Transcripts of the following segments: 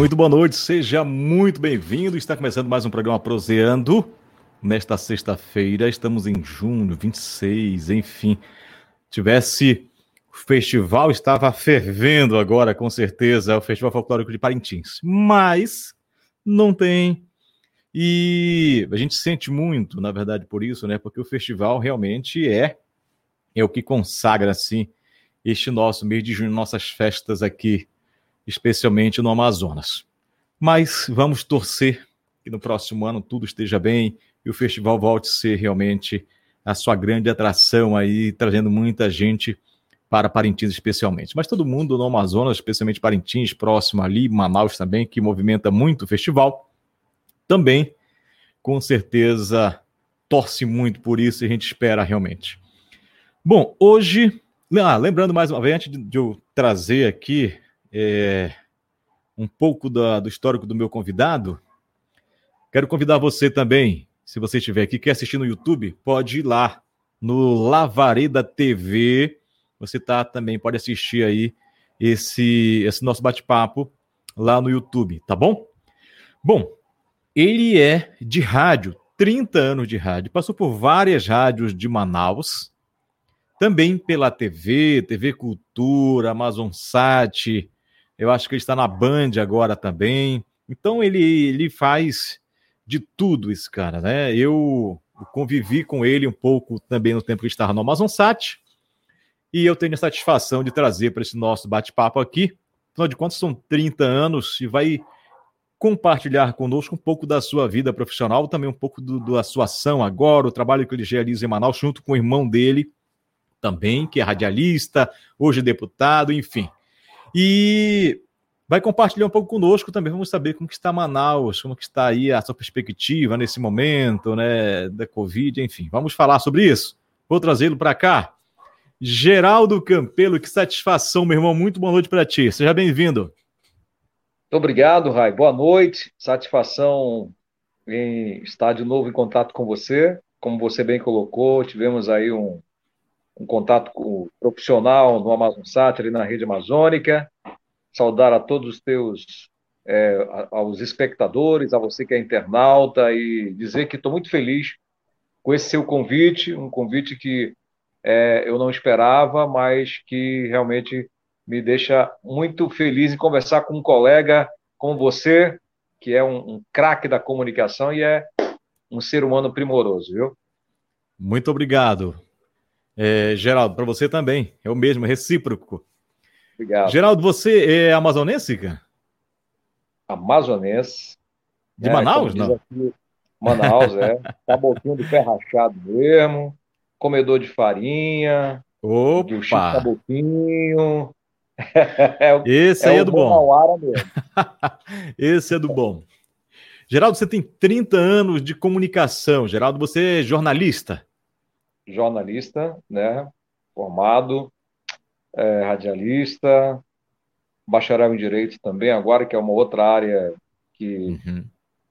muito boa noite, seja muito bem-vindo. Está começando mais um programa Proseando. Nesta sexta-feira, estamos em junho 26, enfim. Tivesse o festival estava fervendo agora, com certeza, o Festival Folclórico de Parintins. Mas não tem. E a gente sente muito, na verdade, por isso, né? Porque o festival realmente é é o que consagra assim este nosso mês de junho, nossas festas aqui, especialmente no Amazonas. Mas vamos torcer que no próximo ano tudo esteja bem e o festival volte a ser realmente a sua grande atração aí, trazendo muita gente para Parintins especialmente. Mas todo mundo no Amazonas, especialmente Parintins, próximo ali, Manaus também, que movimenta muito o festival, também, com certeza, torce muito por isso e a gente espera realmente. Bom, hoje, ah, lembrando mais uma vez, antes de eu trazer aqui é, um pouco da, do histórico do meu convidado, quero convidar você também, se você estiver aqui, quer assistir no YouTube, pode ir lá no Lavareda TV, você tá também pode assistir aí esse esse nosso bate-papo lá no YouTube, tá bom? Bom, ele é de rádio, 30 anos de rádio, passou por várias rádios de Manaus, também pela TV, TV Cultura, Amazon Sat, eu acho que ele está na Band agora também. Então ele, ele faz de tudo esse cara, né? Eu convivi com ele um pouco também no tempo que estava no Amazon Sat. E eu tenho a satisfação de trazer para esse nosso bate-papo aqui. Afinal de contas, são 30 anos e vai compartilhar conosco um pouco da sua vida profissional, também um pouco do, da sua ação agora, o trabalho que ele realiza em Manaus, junto com o irmão dele, também, que é radialista, hoje deputado, enfim. E vai compartilhar um pouco conosco também. Vamos saber como que está Manaus, como que está aí a sua perspectiva nesse momento, né, da Covid, enfim. Vamos falar sobre isso. Vou trazê-lo para cá. Geraldo Campelo, que satisfação, meu irmão. Muito boa noite para ti. Seja bem-vindo. Muito obrigado, Rai. Boa noite. Satisfação em estar de novo em contato com você. Como você bem colocou, tivemos aí um, um contato profissional no Amazon Sat, ali na rede amazônica. Saudar a todos os teus, é, aos espectadores, a você que é internauta, e dizer que estou muito feliz com esse seu convite, um convite que é, eu não esperava, mas que realmente me deixa muito feliz em conversar com um colega como você, que é um, um craque da comunicação e é um ser humano primoroso, viu? Muito obrigado. É, Geraldo, para você também. É o mesmo, é recíproco. Obrigado. Geraldo, você é amazonense, cara? Amazonense. De é, Manaus, não? Aqui, Manaus, é. Taboquinho tá de pé rachado mesmo comedor de farinha, Opa! Chico Caboquinho. é, Esse é aí é, do bom. Esse é do bom. Geraldo, você tem 30 anos de comunicação. Geraldo, você é jornalista? Jornalista, né? Formado, é, radialista, bacharel em Direito também, agora que é uma outra área que uhum.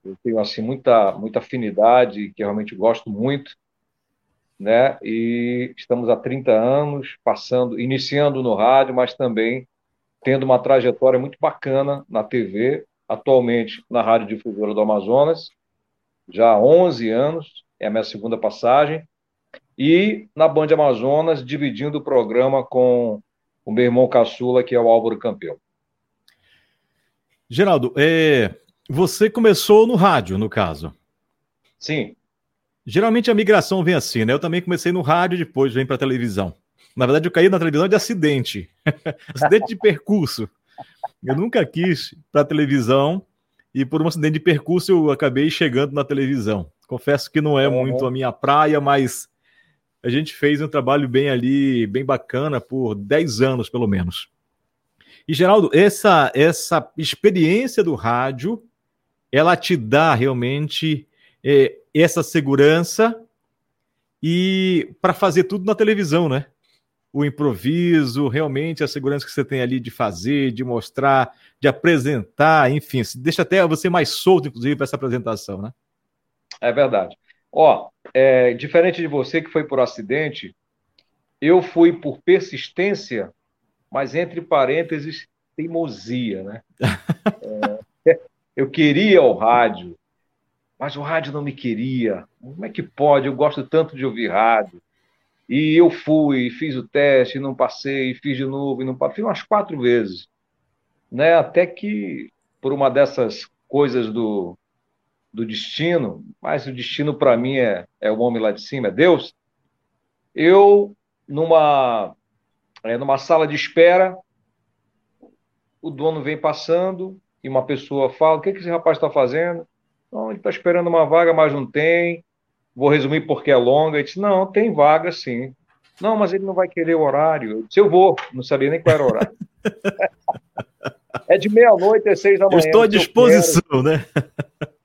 eu tenho assim muita, muita afinidade, que realmente gosto muito né? E estamos há 30 anos passando, iniciando no rádio, mas também tendo uma trajetória muito bacana na TV, atualmente na Rádio Difusora do Amazonas, já há 11 anos, é a minha segunda passagem, e na Band Amazonas, dividindo o programa com o meu irmão caçula, que é o Álvaro Campeão. Geraldo, é, você começou no rádio, no caso. Sim. Geralmente a migração vem assim, né? Eu também comecei no rádio, depois vem para televisão. Na verdade, eu caí na televisão de acidente. acidente de percurso. Eu nunca quis para televisão e por um acidente de percurso eu acabei chegando na televisão. Confesso que não é muito a minha praia, mas a gente fez um trabalho bem ali, bem bacana por 10 anos pelo menos. E Geraldo, essa essa experiência do rádio, ela te dá realmente é, essa segurança e para fazer tudo na televisão, né? O improviso, realmente a segurança que você tem ali de fazer, de mostrar, de apresentar, enfim, deixa até você mais solto, inclusive, para essa apresentação, né? É verdade. Ó, é, diferente de você que foi por acidente, eu fui por persistência, mas entre parênteses, teimosia, né? É, Eu queria o rádio, mas o rádio não me queria. Como é que pode? Eu gosto tanto de ouvir rádio. E eu fui, fiz o teste, não passei, fiz de novo, e não passei, fiz umas quatro vezes. Né? Até que, por uma dessas coisas do, do destino, mas o destino para mim é, é o homem lá de cima, é Deus. Eu, numa, é, numa sala de espera, o dono vem passando e uma pessoa fala: O que, que esse rapaz está fazendo? Não, ele está esperando uma vaga, mas não tem. Vou resumir porque é longa. Ele disse: Não, tem vaga sim. Não, mas ele não vai querer o horário. Eu disse: Eu vou. Não sabia nem qual era o horário. é de meia-noite às seis da manhã. Eu estou à disposição, né?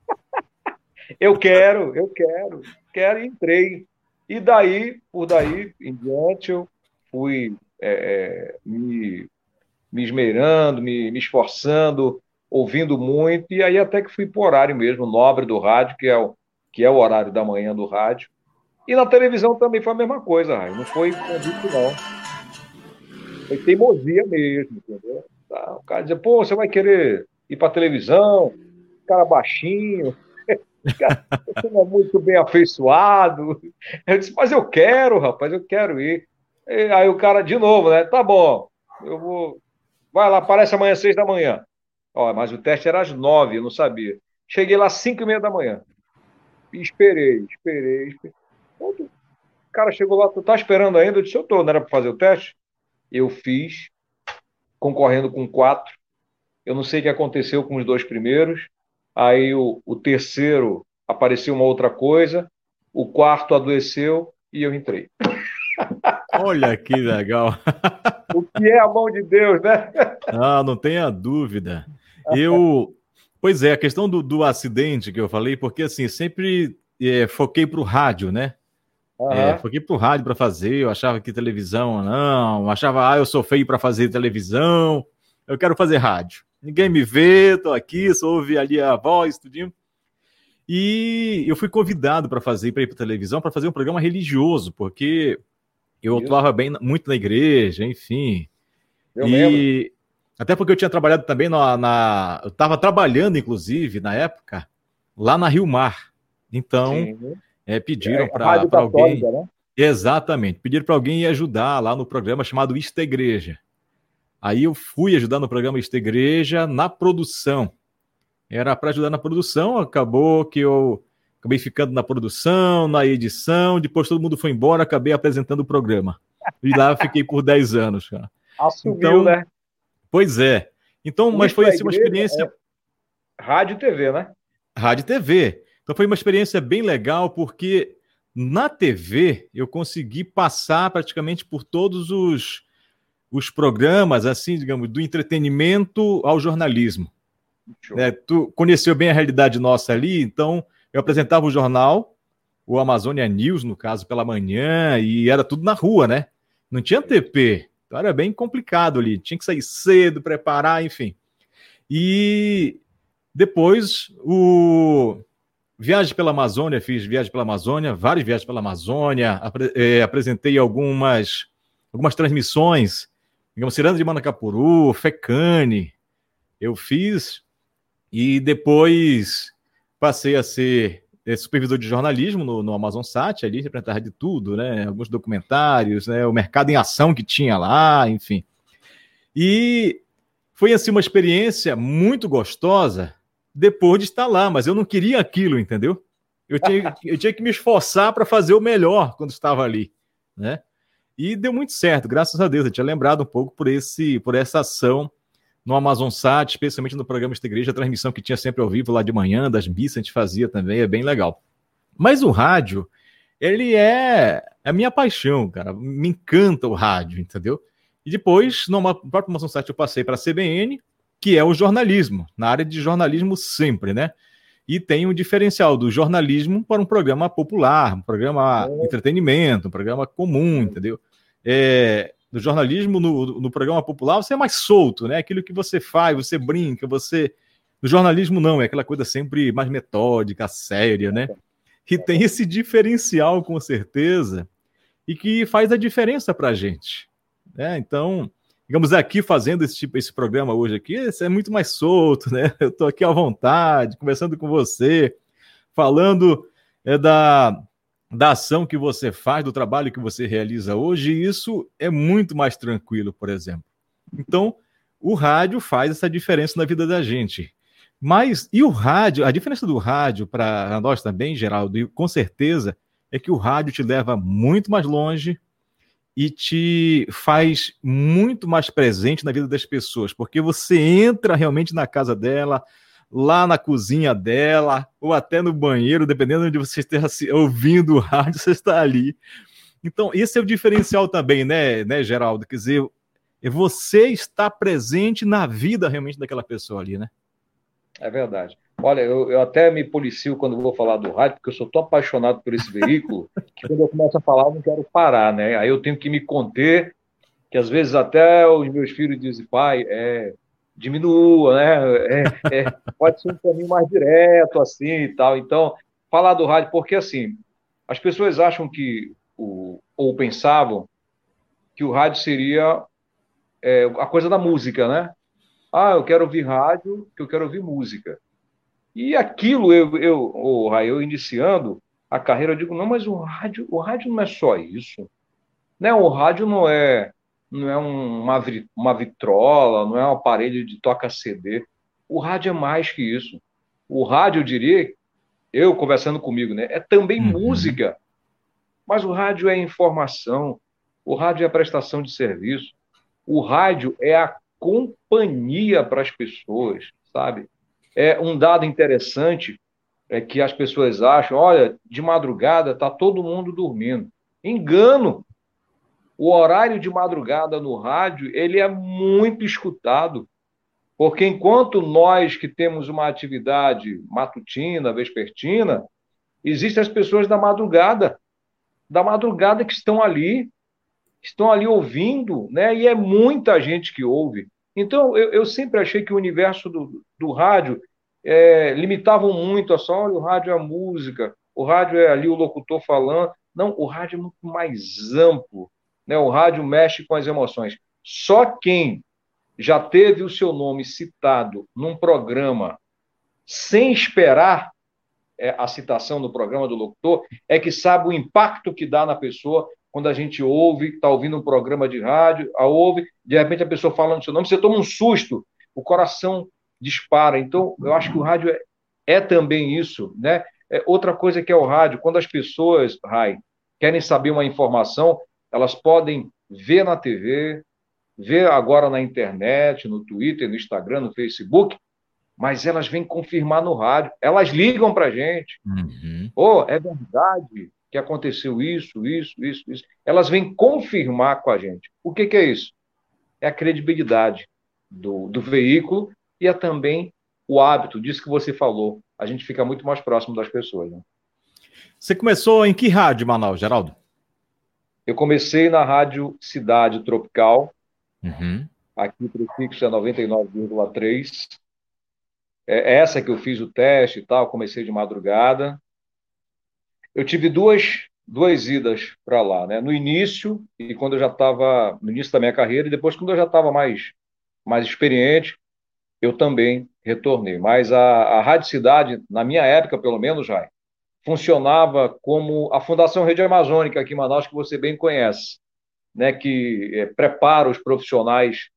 eu quero, eu quero, quero e entrei. E daí, por daí em diante, eu fui é, é, me, me esmerando, me, me esforçando, ouvindo muito, e aí até que fui para o horário mesmo, nobre do rádio, que é, o, que é o horário da manhã do rádio. E na televisão também foi a mesma coisa, não foi convite, não. Foi teimosia mesmo, entendeu? Tá, o cara dizia, pô, você vai querer ir para televisão, cara baixinho, cara, você não é muito bem afeiçoado. Eu disse, mas eu quero, rapaz, eu quero ir. E aí o cara, de novo, né? Tá bom, eu vou. Vai lá, aparece amanhã às seis da manhã. Ó, mas o teste era às nove, eu não sabia. Cheguei lá às cinco e meia da manhã. E esperei, esperei, esperei. O cara chegou lá, tu tá esperando ainda? Eu disse, eu tô, não era para fazer o teste? Eu fiz, concorrendo com quatro. Eu não sei o que aconteceu com os dois primeiros. Aí o, o terceiro apareceu uma outra coisa. O quarto adoeceu e eu entrei. Olha que legal. o que é a mão de Deus, né? Ah, não tenha dúvida. Eu, pois é, a questão do, do acidente que eu falei, porque assim, sempre é, foquei para o rádio, né? Uhum. É, foquei para o rádio para fazer, eu achava que televisão não, achava, ah, eu sou feio para fazer televisão, eu quero fazer rádio. Ninguém me vê, tô aqui, só ouve ali a voz, tudinho. E eu fui convidado para fazer, para ir para televisão, para fazer um programa religioso, porque eu atuava bem, muito na igreja, enfim. Eu e lembro. Até porque eu tinha trabalhado também na. na eu estava trabalhando, inclusive, na época, lá na Rio Mar. Então, é, pediram é, para alguém. Né? Exatamente. Pediram para alguém ir ajudar lá no programa chamado Ista Igreja. Aí eu fui ajudar no programa Ista Igreja na produção. Era para ajudar na produção, acabou que eu acabei ficando na produção, na edição, depois todo mundo foi embora, acabei apresentando o programa. E lá fiquei por 10 anos. Cara. Assumiu, então, né? Pois é. Então, mas foi assim uma experiência. É rádio e TV, né? Rádio e TV. Então foi uma experiência bem legal, porque na TV eu consegui passar praticamente por todos os, os programas, assim, digamos, do entretenimento ao jornalismo. É, tu conheceu bem a realidade nossa ali, então eu apresentava o jornal, o Amazônia News, no caso, pela manhã, e era tudo na rua, né? Não tinha TP. Então era bem complicado ali, tinha que sair cedo, preparar, enfim. E depois o Viagem pela Amazônia, fiz viagem pela Amazônia, várias viagens pela Amazônia, apre é, apresentei algumas, algumas transmissões, digamos, Ciranda de Manacapuru, Fecane, eu fiz, e depois passei a ser é, supervisor de jornalismo no, no Amazon Sat, ali representava de tudo, né? Alguns documentários, né? O mercado em ação que tinha lá, enfim. E foi assim uma experiência muito gostosa depois de estar lá, mas eu não queria aquilo, entendeu? Eu tinha, eu tinha que me esforçar para fazer o melhor quando estava ali, né? E deu muito certo, graças a Deus. Eu tinha lembrado um pouco por esse, por essa ação no Amazon Sat, especialmente no programa Esta Igreja, a transmissão que tinha sempre ao vivo lá de manhã, das missas a gente fazia também, é bem legal. Mas o rádio, ele é, é a minha paixão, cara. Me encanta o rádio, entendeu? E depois, no próprio Amazon Sat, eu passei para a CBN, que é o jornalismo, na área de jornalismo sempre, né? E tem um diferencial do jornalismo para um programa popular, um programa é. entretenimento, um programa comum, entendeu? É, no jornalismo, no, no programa popular, você é mais solto, né? Aquilo que você faz, você brinca, você. No jornalismo, não, é aquela coisa sempre mais metódica, séria, né? E tem esse diferencial, com certeza, e que faz a diferença para a gente. Né? Então, digamos, aqui fazendo esse tipo esse programa hoje aqui, é muito mais solto, né? Eu estou aqui à vontade, conversando com você, falando é, da, da ação que você faz, do trabalho que você realiza hoje, e isso é muito mais tranquilo, por exemplo. Então, o rádio faz essa diferença na vida da gente. Mas, e o rádio, a diferença do rádio para nós também, Geraldo, com certeza, é que o rádio te leva muito mais longe, e te faz muito mais presente na vida das pessoas, porque você entra realmente na casa dela, lá na cozinha dela, ou até no banheiro, dependendo de onde você esteja ouvindo o rádio, você está ali. Então, esse é o diferencial também, né, né, Geraldo? Quer dizer, você está presente na vida realmente daquela pessoa ali, né? É verdade. Olha, eu, eu, até me policio quando vou falar do rádio, porque eu sou tão apaixonado por esse veículo que quando eu começo a falar eu não quero parar, né? Aí eu tenho que me conter, que às vezes até os meus filhos dizem, pai, é, diminua, né? É, é, pode ser um caminho mais direto, assim e tal. Então, falar do rádio, porque assim, as pessoas acham que, o, ou pensavam, que o rádio seria é, a coisa da música, né? Ah, eu quero ouvir rádio, que eu quero ouvir música. E aquilo, eu, eu, oh, eu iniciando a carreira, eu digo, não, mas o rádio, o rádio não é só isso. Né? O rádio não é, não é uma, uma vitrola, não é um aparelho de toca CD. O rádio é mais que isso. O rádio, eu diria, eu conversando comigo, né, é também uhum. música. Mas o rádio é informação, o rádio é prestação de serviço, o rádio é a companhia para as pessoas, sabe? É um dado interessante é que as pessoas acham, olha, de madrugada está todo mundo dormindo. Engano. O horário de madrugada no rádio, ele é muito escutado. Porque enquanto nós que temos uma atividade matutina, vespertina, existem as pessoas da madrugada, da madrugada que estão ali, estão ali ouvindo, né? E é muita gente que ouve. Então, eu, eu sempre achei que o universo do, do rádio é, limitavam muito a só, olha, o rádio é a música, o rádio é ali o locutor falando. Não, o rádio é muito mais amplo. Né? O rádio mexe com as emoções. Só quem já teve o seu nome citado num programa sem esperar é, a citação no programa do locutor, é que sabe o impacto que dá na pessoa quando a gente ouve, está ouvindo um programa de rádio, a ouve, de repente a pessoa falando seu nome, você toma um susto, o coração dispara. Então, eu acho que o rádio é, é também isso, né? É outra coisa que é o rádio, quando as pessoas, Rai, querem saber uma informação, elas podem ver na TV, ver agora na internet, no Twitter, no Instagram, no Facebook, mas elas vêm confirmar no rádio. Elas ligam para a gente. Uhum. Oh, é verdade que aconteceu isso, isso, isso, isso. Elas vêm confirmar com a gente. O que, que é isso? É a credibilidade do, do veículo e é também o hábito disso que você falou. A gente fica muito mais próximo das pessoas. Né? Você começou em que rádio, Manaus, Geraldo? Eu comecei na Rádio Cidade Tropical. Uhum. Aqui o prefixo é 99,3. É essa que eu fiz o teste e tal, comecei de madrugada eu tive duas, duas idas para lá, né? No início, e quando eu já estava no início da minha carreira, e depois quando eu já estava mais, mais experiente, eu também retornei. Mas a, a Rádio Cidade, na minha época, pelo menos, já funcionava como a Fundação Rede Amazônica aqui em Manaus, que você bem conhece, né? Que é, prepara os profissionais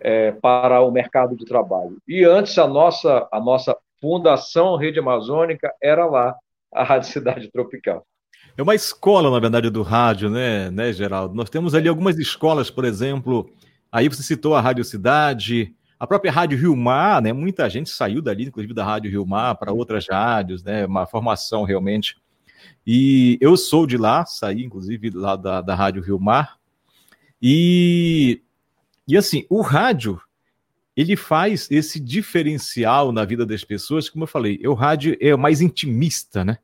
é, para o mercado de trabalho. E antes a nossa, a nossa Fundação Rede Amazônica era lá a Rádio Cidade Tropical. É uma escola, na verdade, do rádio, né, né, Geraldo? Nós temos ali algumas escolas, por exemplo, aí você citou a Rádio Cidade, a própria Rádio Rio Mar, né? Muita gente saiu dali, inclusive da Rádio Rio Mar, para outras rádios, né? Uma formação realmente. E eu sou de lá, saí, inclusive, lá da, da Rádio Rio Mar. E, e assim, o rádio, ele faz esse diferencial na vida das pessoas, como eu falei, o rádio é mais intimista, né?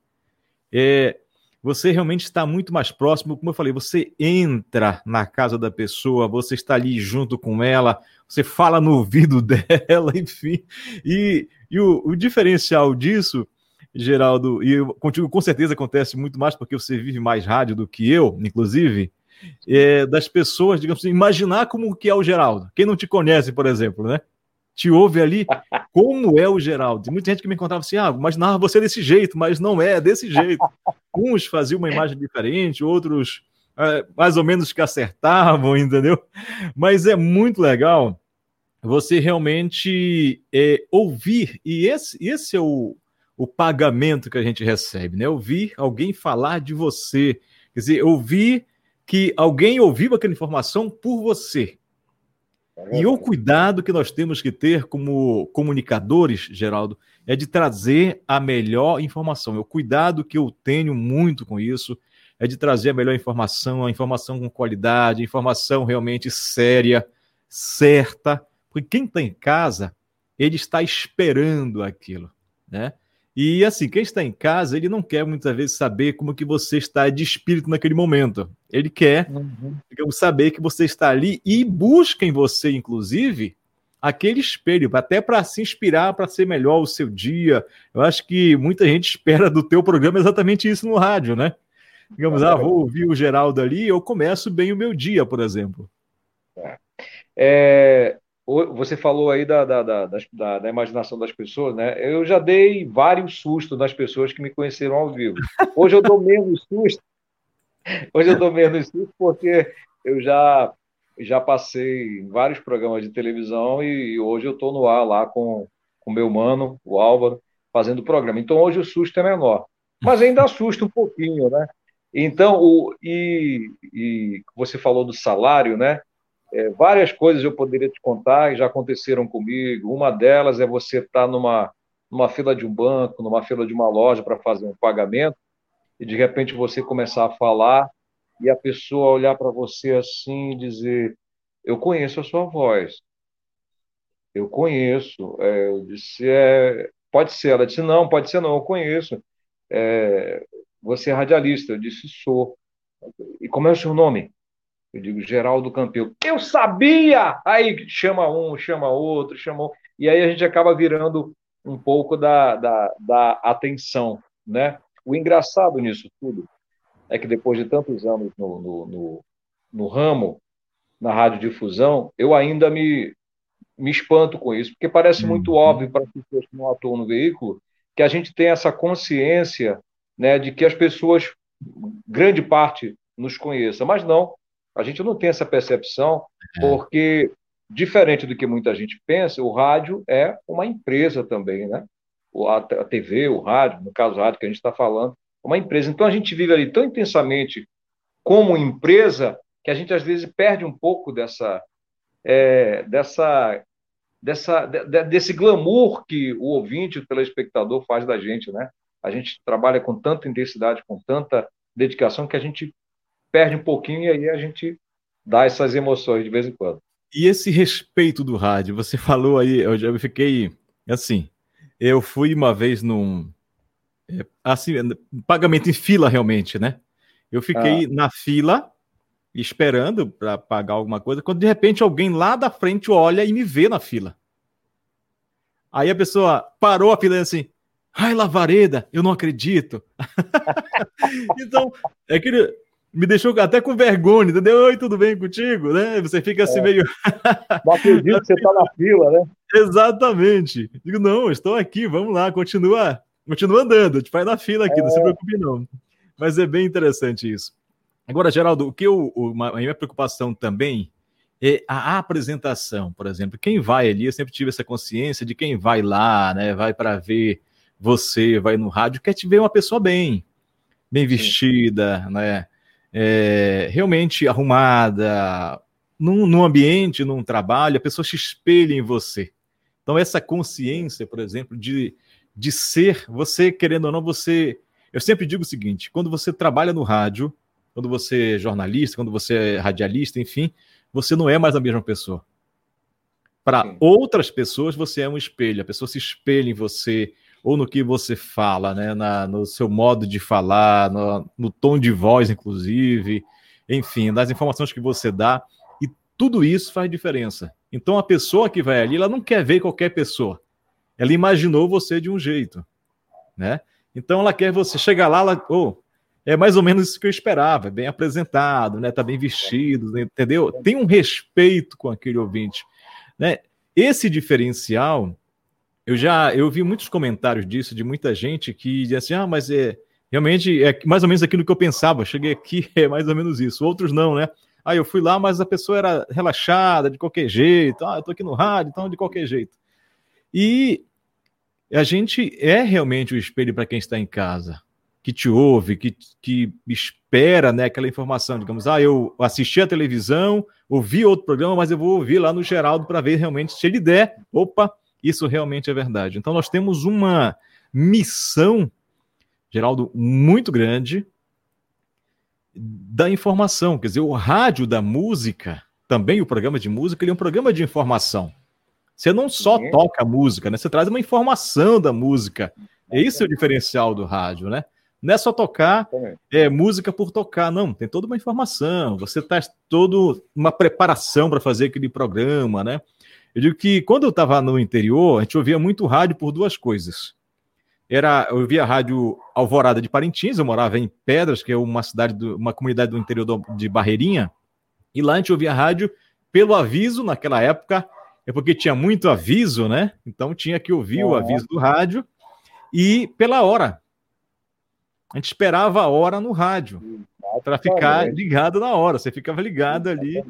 É, você realmente está muito mais próximo, como eu falei, você entra na casa da pessoa, você está ali junto com ela, você fala no ouvido dela, enfim. E, e o, o, diferencial disso, Geraldo, e eu, contigo com certeza acontece muito mais porque você vive mais rádio do que eu, inclusive, é, das pessoas, digamos assim, imaginar como que é o Geraldo. Quem não te conhece, por exemplo, né? Te ouve ali, como é o Geraldo. muita gente que me contava assim, ah, imaginava você desse jeito, mas não é desse jeito. Uns faziam uma imagem diferente, outros é, mais ou menos que acertavam, entendeu? Mas é muito legal você realmente é, ouvir, e esse, esse é o, o pagamento que a gente recebe, né? Ouvir alguém falar de você, quer dizer, ouvir que alguém ouviu aquela informação por você. E o cuidado que nós temos que ter como comunicadores, Geraldo, é de trazer a melhor informação. É o cuidado que eu tenho muito com isso é de trazer a melhor informação, a informação com qualidade, informação realmente séria, certa, porque quem está em casa, ele está esperando aquilo, né? E assim, quem está em casa, ele não quer muitas vezes saber como que você está de espírito naquele momento. Ele quer, uhum. digamos, saber que você está ali e busca em você, inclusive, aquele espelho, até para se inspirar para ser melhor o seu dia. Eu acho que muita gente espera do teu programa exatamente isso no rádio, né? Digamos, ah, vou ouvir o Geraldo ali, eu começo bem o meu dia, por exemplo. É, é você falou aí da, da, da, da, da, imaginação das pessoas, né? Eu já dei vários sustos nas pessoas que me conheceram ao vivo. Hoje eu dou menos susto. Hoje eu dou menos susto porque eu já já passei em vários programas de televisão e hoje eu estou no ar lá com o meu mano, o Álvaro, fazendo o programa. Então hoje o susto é menor. Mas ainda assusta um pouquinho, né? Então, o, e, e você falou do salário, né? É, várias coisas eu poderia te contar e já aconteceram comigo. Uma delas é você estar numa, numa fila de um banco, numa fila de uma loja para fazer um pagamento e de repente você começar a falar e a pessoa olhar para você assim e dizer: Eu conheço a sua voz. Eu conheço. É, eu disse: é, Pode ser. Ela disse: Não, pode ser não, eu conheço. É, você é radialista? Eu disse: Sou. E como é o seu nome? Eu digo, Geraldo Campeu. Eu sabia! Aí chama um, chama outro, chamou. E aí a gente acaba virando um pouco da, da, da atenção, né? O engraçado nisso tudo é que depois de tantos anos no, no, no, no ramo, na radiodifusão, eu ainda me, me espanto com isso, porque parece muito uhum. óbvio para as pessoas que não atuam no veículo que a gente tem essa consciência né, de que as pessoas, grande parte, nos conheça, mas não. A gente não tem essa percepção, é. porque, diferente do que muita gente pensa, o rádio é uma empresa também, né? A TV, o rádio, no caso, o rádio que a gente está falando, é uma empresa. Então, a gente vive ali tão intensamente como empresa que a gente, às vezes, perde um pouco dessa, é, dessa, dessa, de, desse glamour que o ouvinte, o telespectador faz da gente, né? A gente trabalha com tanta intensidade, com tanta dedicação, que a gente perde um pouquinho e aí a gente dá essas emoções de vez em quando. E esse respeito do rádio, você falou aí, eu já fiquei assim. Eu fui uma vez num é, assim, pagamento em fila realmente, né? Eu fiquei ah. na fila esperando para pagar alguma coisa, quando de repente alguém lá da frente olha e me vê na fila. Aí a pessoa parou a fila e assim, ai, Lavareda, eu não acredito. então, é aquele, me deixou até com vergonha, entendeu? Oi, tudo bem contigo? Né? Você fica assim é. meio. Não acredito que você está na fila, né? Exatamente. Digo, não, estou aqui, vamos lá, continua, continua andando, te faz na fila aqui, é. não se é. preocupe, não. Mas é bem interessante isso. Agora, Geraldo, o que eu, uma, a minha preocupação também é a apresentação, por exemplo. Quem vai ali, eu sempre tive essa consciência de quem vai lá, né? Vai para ver você, vai no rádio, quer te ver uma pessoa bem, bem vestida, Sim. né? É, realmente arrumada, num, num ambiente, num trabalho, a pessoa se espelha em você. Então, essa consciência, por exemplo, de, de ser, você, querendo ou não, você. Eu sempre digo o seguinte: quando você trabalha no rádio, quando você é jornalista, quando você é radialista, enfim, você não é mais a mesma pessoa. Para outras pessoas, você é um espelho, a pessoa se espelha em você, ou no que você fala, né? Na, no seu modo de falar, no, no tom de voz, inclusive, enfim, das informações que você dá. E tudo isso faz diferença. Então a pessoa que vai ali, ela não quer ver qualquer pessoa. Ela imaginou você de um jeito, né? Então ela quer você chegar lá, ela, oh, é mais ou menos isso que eu esperava, é bem apresentado, né? Tá bem vestido, entendeu? Tem um respeito com aquele ouvinte, né? Esse diferencial, eu já eu vi muitos comentários disso de muita gente que diz assim: "Ah, mas é realmente é mais ou menos aquilo que eu pensava. Cheguei aqui é mais ou menos isso. Outros não, né? Ah, eu fui lá, mas a pessoa era relaxada de qualquer jeito. Ah, eu tô aqui no rádio, então de qualquer jeito. E a gente é realmente o espelho para quem está em casa que te ouve, que, que espera né, aquela informação, digamos, ah, eu assisti a televisão, ouvi outro programa, mas eu vou ouvir lá no Geraldo para ver realmente se ele der, opa, isso realmente é verdade. Então nós temos uma missão, Geraldo, muito grande da informação, quer dizer, o rádio da música, também o programa de música, ele é um programa de informação. Você não só toca música, né? Você traz uma informação da música. Esse é o diferencial do rádio, né? Não é só tocar é, música por tocar, não. Tem toda uma informação. Você traz toda uma preparação para fazer aquele programa, né? Eu digo que quando eu estava no interior, a gente ouvia muito rádio por duas coisas. Era, eu ouvia a rádio Alvorada de Parintins, eu morava em Pedras, que é uma cidade, do, uma comunidade do interior do, de Barreirinha, e lá a gente ouvia a rádio pelo aviso, naquela época, é porque tinha muito aviso, né? Então tinha que ouvir o aviso do rádio, e pela hora. A gente esperava a hora no rádio para ficar ligado na hora. Você ficava ligado ali,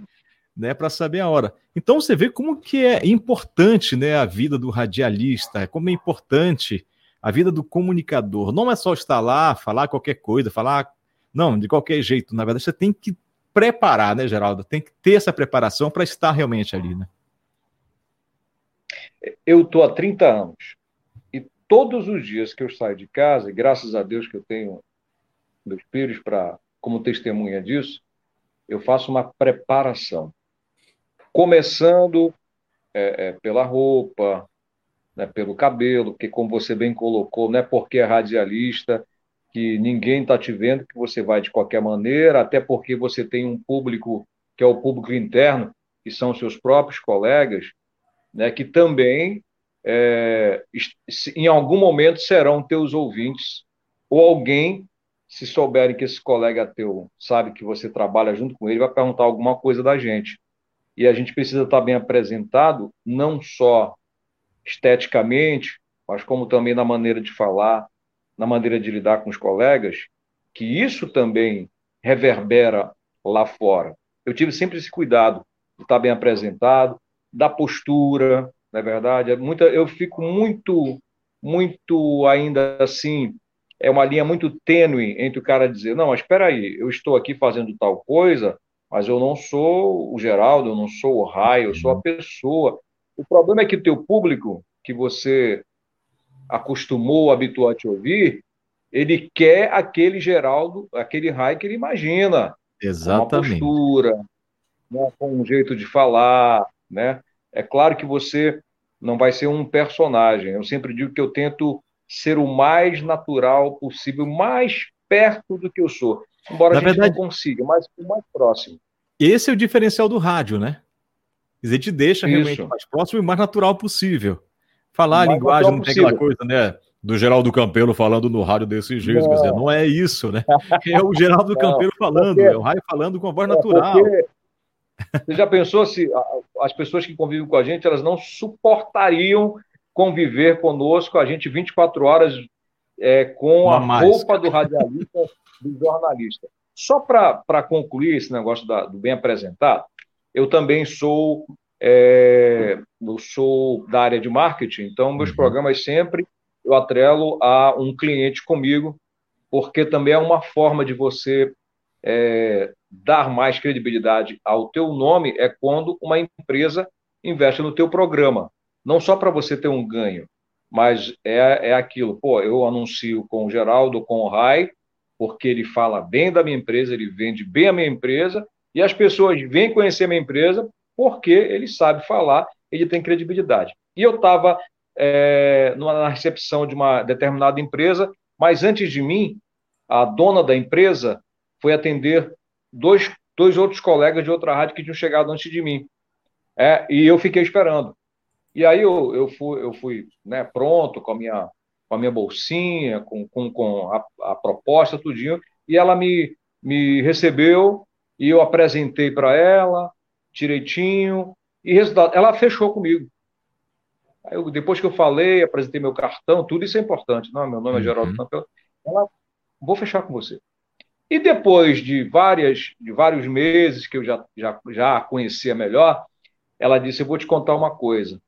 né, para saber a hora. Então você vê como que é importante, né, a vida do radialista, como é importante a vida do comunicador. Não é só estar lá, falar qualquer coisa, falar não, de qualquer jeito. Na verdade, você tem que preparar, né, Geraldo? Tem que ter essa preparação para estar realmente ali, né? Eu estou há 30 anos todos os dias que eu saio de casa, e graças a Deus que eu tenho meus filhos para como testemunha disso, eu faço uma preparação. Começando é, é, pela roupa, né, pelo cabelo, porque como você bem colocou, não é porque é radialista que ninguém está te vendo que você vai de qualquer maneira, até porque você tem um público que é o público interno, que são seus próprios colegas, né, que também é, em algum momento serão teus ouvintes, ou alguém, se souberem que esse colega teu sabe que você trabalha junto com ele, vai perguntar alguma coisa da gente. E a gente precisa estar bem apresentado, não só esteticamente, mas como também na maneira de falar, na maneira de lidar com os colegas, que isso também reverbera lá fora. Eu tive sempre esse cuidado de estar bem apresentado, da postura, não é verdade? É muita, eu fico muito, muito ainda assim, é uma linha muito tênue entre o cara dizer, não, mas espera aí, eu estou aqui fazendo tal coisa, mas eu não sou o Geraldo, eu não sou o Raio, eu sou a pessoa. O problema é que o teu público, que você acostumou, habituou a te ouvir, ele quer aquele Geraldo, aquele Raio que ele imagina. Exatamente. Com uma postura, né, com um jeito de falar, né? É claro que você não vai ser um personagem. Eu sempre digo que eu tento ser o mais natural possível, mais perto do que eu sou. Embora Na a gente verdade, não consiga, mas o mais próximo. Esse é o diferencial do rádio, né? Quer dizer, te deixa Isso. realmente mais próximo e mais natural possível. Falar a linguagem não tem aquela coisa, né? Do Geraldo Campelo falando no rádio desse jeito. Não, dizer, não é isso, né? É o Geraldo Campelo falando, porque, é o Raio falando com a voz é natural. Porque você já pensou se as pessoas que convivem com a gente, elas não suportariam conviver conosco, a gente 24 horas é, com a roupa do radialista, do jornalista. Só para concluir esse negócio da, do bem apresentado, eu também sou, é, eu sou da área de marketing, então meus uhum. programas sempre eu atrelo a um cliente comigo, porque também é uma forma de você é, dar mais credibilidade ao teu nome é quando uma empresa investe no teu programa. Não só para você ter um ganho, mas é, é aquilo, pô, eu anuncio com o Geraldo, com o Rai, porque ele fala bem da minha empresa, ele vende bem a minha empresa, e as pessoas vêm conhecer a minha empresa porque ele sabe falar, ele tem credibilidade. E eu estava é, na recepção de uma determinada empresa, mas antes de mim, a dona da empresa foi atender dois, dois outros colegas de outra rádio que tinham chegado antes de mim. É, e eu fiquei esperando. E aí eu, eu fui, eu fui né, pronto com a minha, com a minha bolsinha, com, com, com a, a proposta, tudinho. E ela me, me recebeu e eu apresentei para ela direitinho e resultado, ela fechou comigo. Eu, depois que eu falei, apresentei meu cartão, tudo isso é importante, não? Meu nome é Geraldo uhum. Campelo. Ela, vou fechar com você. E depois de várias, de vários meses que eu já, já, já conhecia melhor, ela disse: Eu vou te contar uma coisa.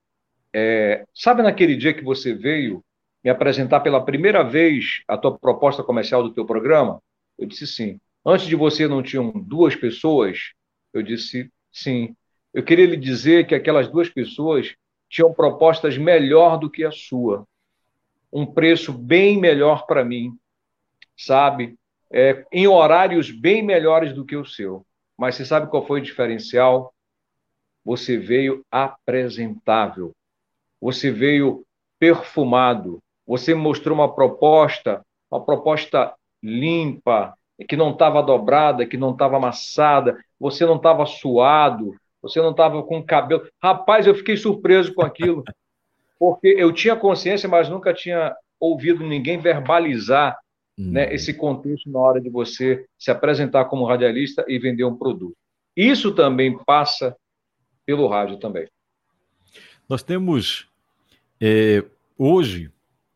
É, sabe naquele dia que você veio me apresentar pela primeira vez a tua proposta comercial do teu programa? Eu disse sim. Antes de você não tinham duas pessoas? Eu disse sim. Eu queria lhe dizer que aquelas duas pessoas tinham propostas melhor do que a sua. Um preço bem melhor para mim, sabe? É, em horários bem melhores do que o seu. Mas você sabe qual foi o diferencial? Você veio apresentável. Você veio perfumado. Você mostrou uma proposta, uma proposta limpa, que não estava dobrada, que não estava amassada. Você não estava suado, você não estava com cabelo. Rapaz, eu fiquei surpreso com aquilo, porque eu tinha consciência, mas nunca tinha ouvido ninguém verbalizar hum. né, esse contexto na hora de você se apresentar como radialista e vender um produto. Isso também passa pelo rádio também. Nós temos é, hoje,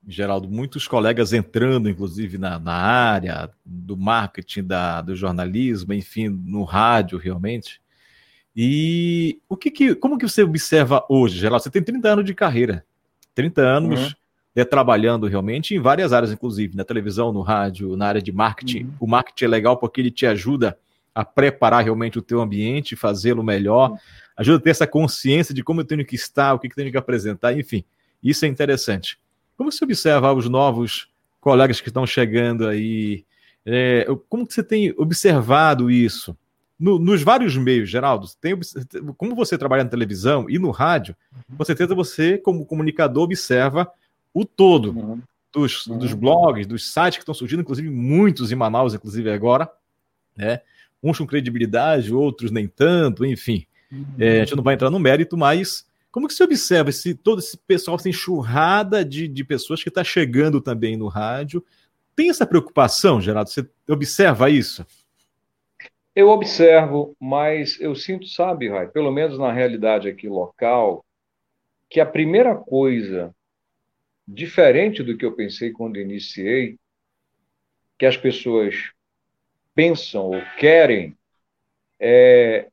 Geraldo, muitos colegas entrando, inclusive, na, na área do marketing, da, do jornalismo, enfim, no rádio, realmente. E o que, que como que você observa hoje, Geraldo? Você tem 30 anos de carreira, 30 anos uhum. Né, trabalhando realmente em várias áreas, inclusive na televisão, no rádio, na área de marketing. Uhum. O marketing é legal porque ele te ajuda a preparar realmente o teu ambiente, fazê-lo melhor, uhum. ajuda a ter essa consciência de como eu tenho que estar, o que, que tenho que apresentar, enfim, isso é interessante. Como você observa os novos colegas que estão chegando aí? É, como que você tem observado isso? no, nos vários meios, Geraldo, tem, como você trabalha na televisão e no rádio, uhum. com certeza você, como comunicador, observa o todo uhum. Dos, uhum. dos blogs, dos sites que estão surgindo, inclusive muitos em Manaus, inclusive agora, né? Uns com credibilidade, outros nem tanto, enfim. É, a gente não vai entrar no mérito, mas como que você observa esse, todo esse pessoal, essa enxurrada de, de pessoas que está chegando também no rádio? Tem essa preocupação, Geraldo? Você observa isso? Eu observo, mas eu sinto, sabe, Rai, pelo menos na realidade aqui local, que a primeira coisa diferente do que eu pensei quando iniciei, que as pessoas pensam ou querem, é,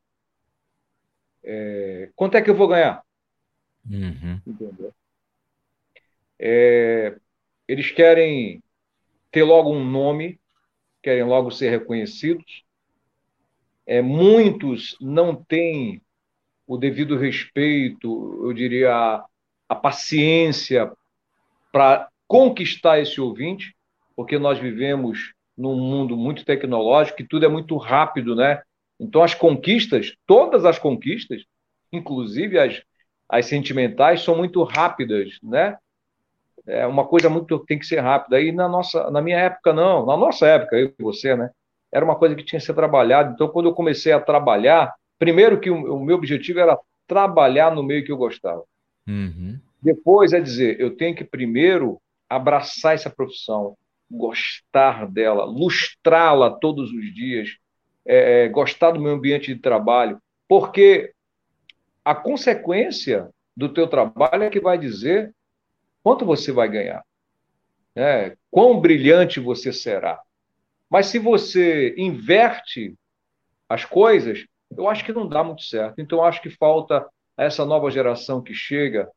é quanto é que eu vou ganhar? Uhum. É, eles querem ter logo um nome, querem logo ser reconhecidos, é, muitos não têm o devido respeito, eu diria, a, a paciência para conquistar esse ouvinte, porque nós vivemos num mundo muito tecnológico e tudo é muito rápido, né? Então, as conquistas, todas as conquistas, inclusive as, as sentimentais, são muito rápidas, né? É uma coisa muito tem que ser rápida. E na nossa, na minha época não, na nossa época eu e você, né? era uma coisa que tinha que ser trabalhada. Então, quando eu comecei a trabalhar, primeiro que o, o meu objetivo era trabalhar no meio que eu gostava. Uhum. Depois é dizer, eu tenho que primeiro abraçar essa profissão, gostar dela, lustrá-la todos os dias, é, é, gostar do meu ambiente de trabalho, porque a consequência do teu trabalho é que vai dizer quanto você vai ganhar, né? quão brilhante você será. Mas se você inverte as coisas, eu acho que não dá muito certo. Então, acho que falta essa nova geração que chega,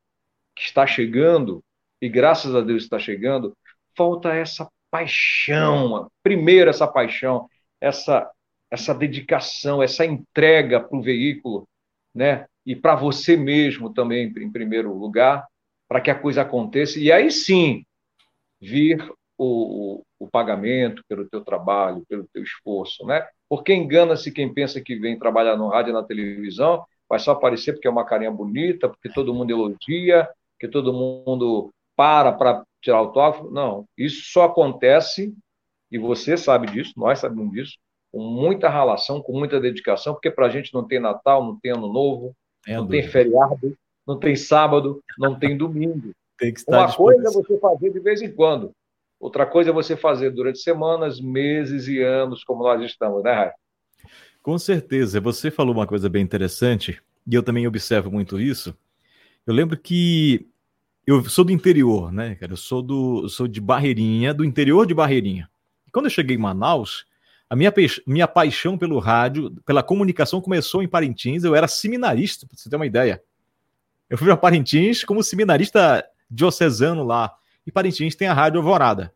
que está chegando, e graças a Deus está chegando, falta essa paixão, primeiro essa paixão, essa essa dedicação, essa entrega para o veículo, né? E para você mesmo também, em primeiro lugar, para que a coisa aconteça. E aí sim vir o, o pagamento pelo teu trabalho, pelo teu esforço, né? Porque engana-se quem pensa que vem trabalhar no rádio e na televisão, vai só aparecer porque é uma carinha bonita, porque todo mundo elogia, que todo mundo para para tirar autógrafo. Não, isso só acontece, e você sabe disso, nós sabemos disso, com muita relação, com muita dedicação, porque para a gente não tem Natal, não tem Ano Novo, é não tem feriado, não tem sábado, não tem domingo. Tem que estar Uma coisa é você fazer de vez em quando, Outra coisa é você fazer durante semanas, meses e anos, como nós estamos, né, Rai? Com certeza. Você falou uma coisa bem interessante, e eu também observo muito isso. Eu lembro que eu sou do interior, né, cara? Eu sou, do, sou de Barreirinha, do interior de Barreirinha. Quando eu cheguei em Manaus, a minha, minha paixão pelo rádio, pela comunicação começou em Parintins. Eu era seminarista, para você ter uma ideia. Eu fui para Parintins como seminarista diocesano lá. E Parintins tem a Rádio Alvorada.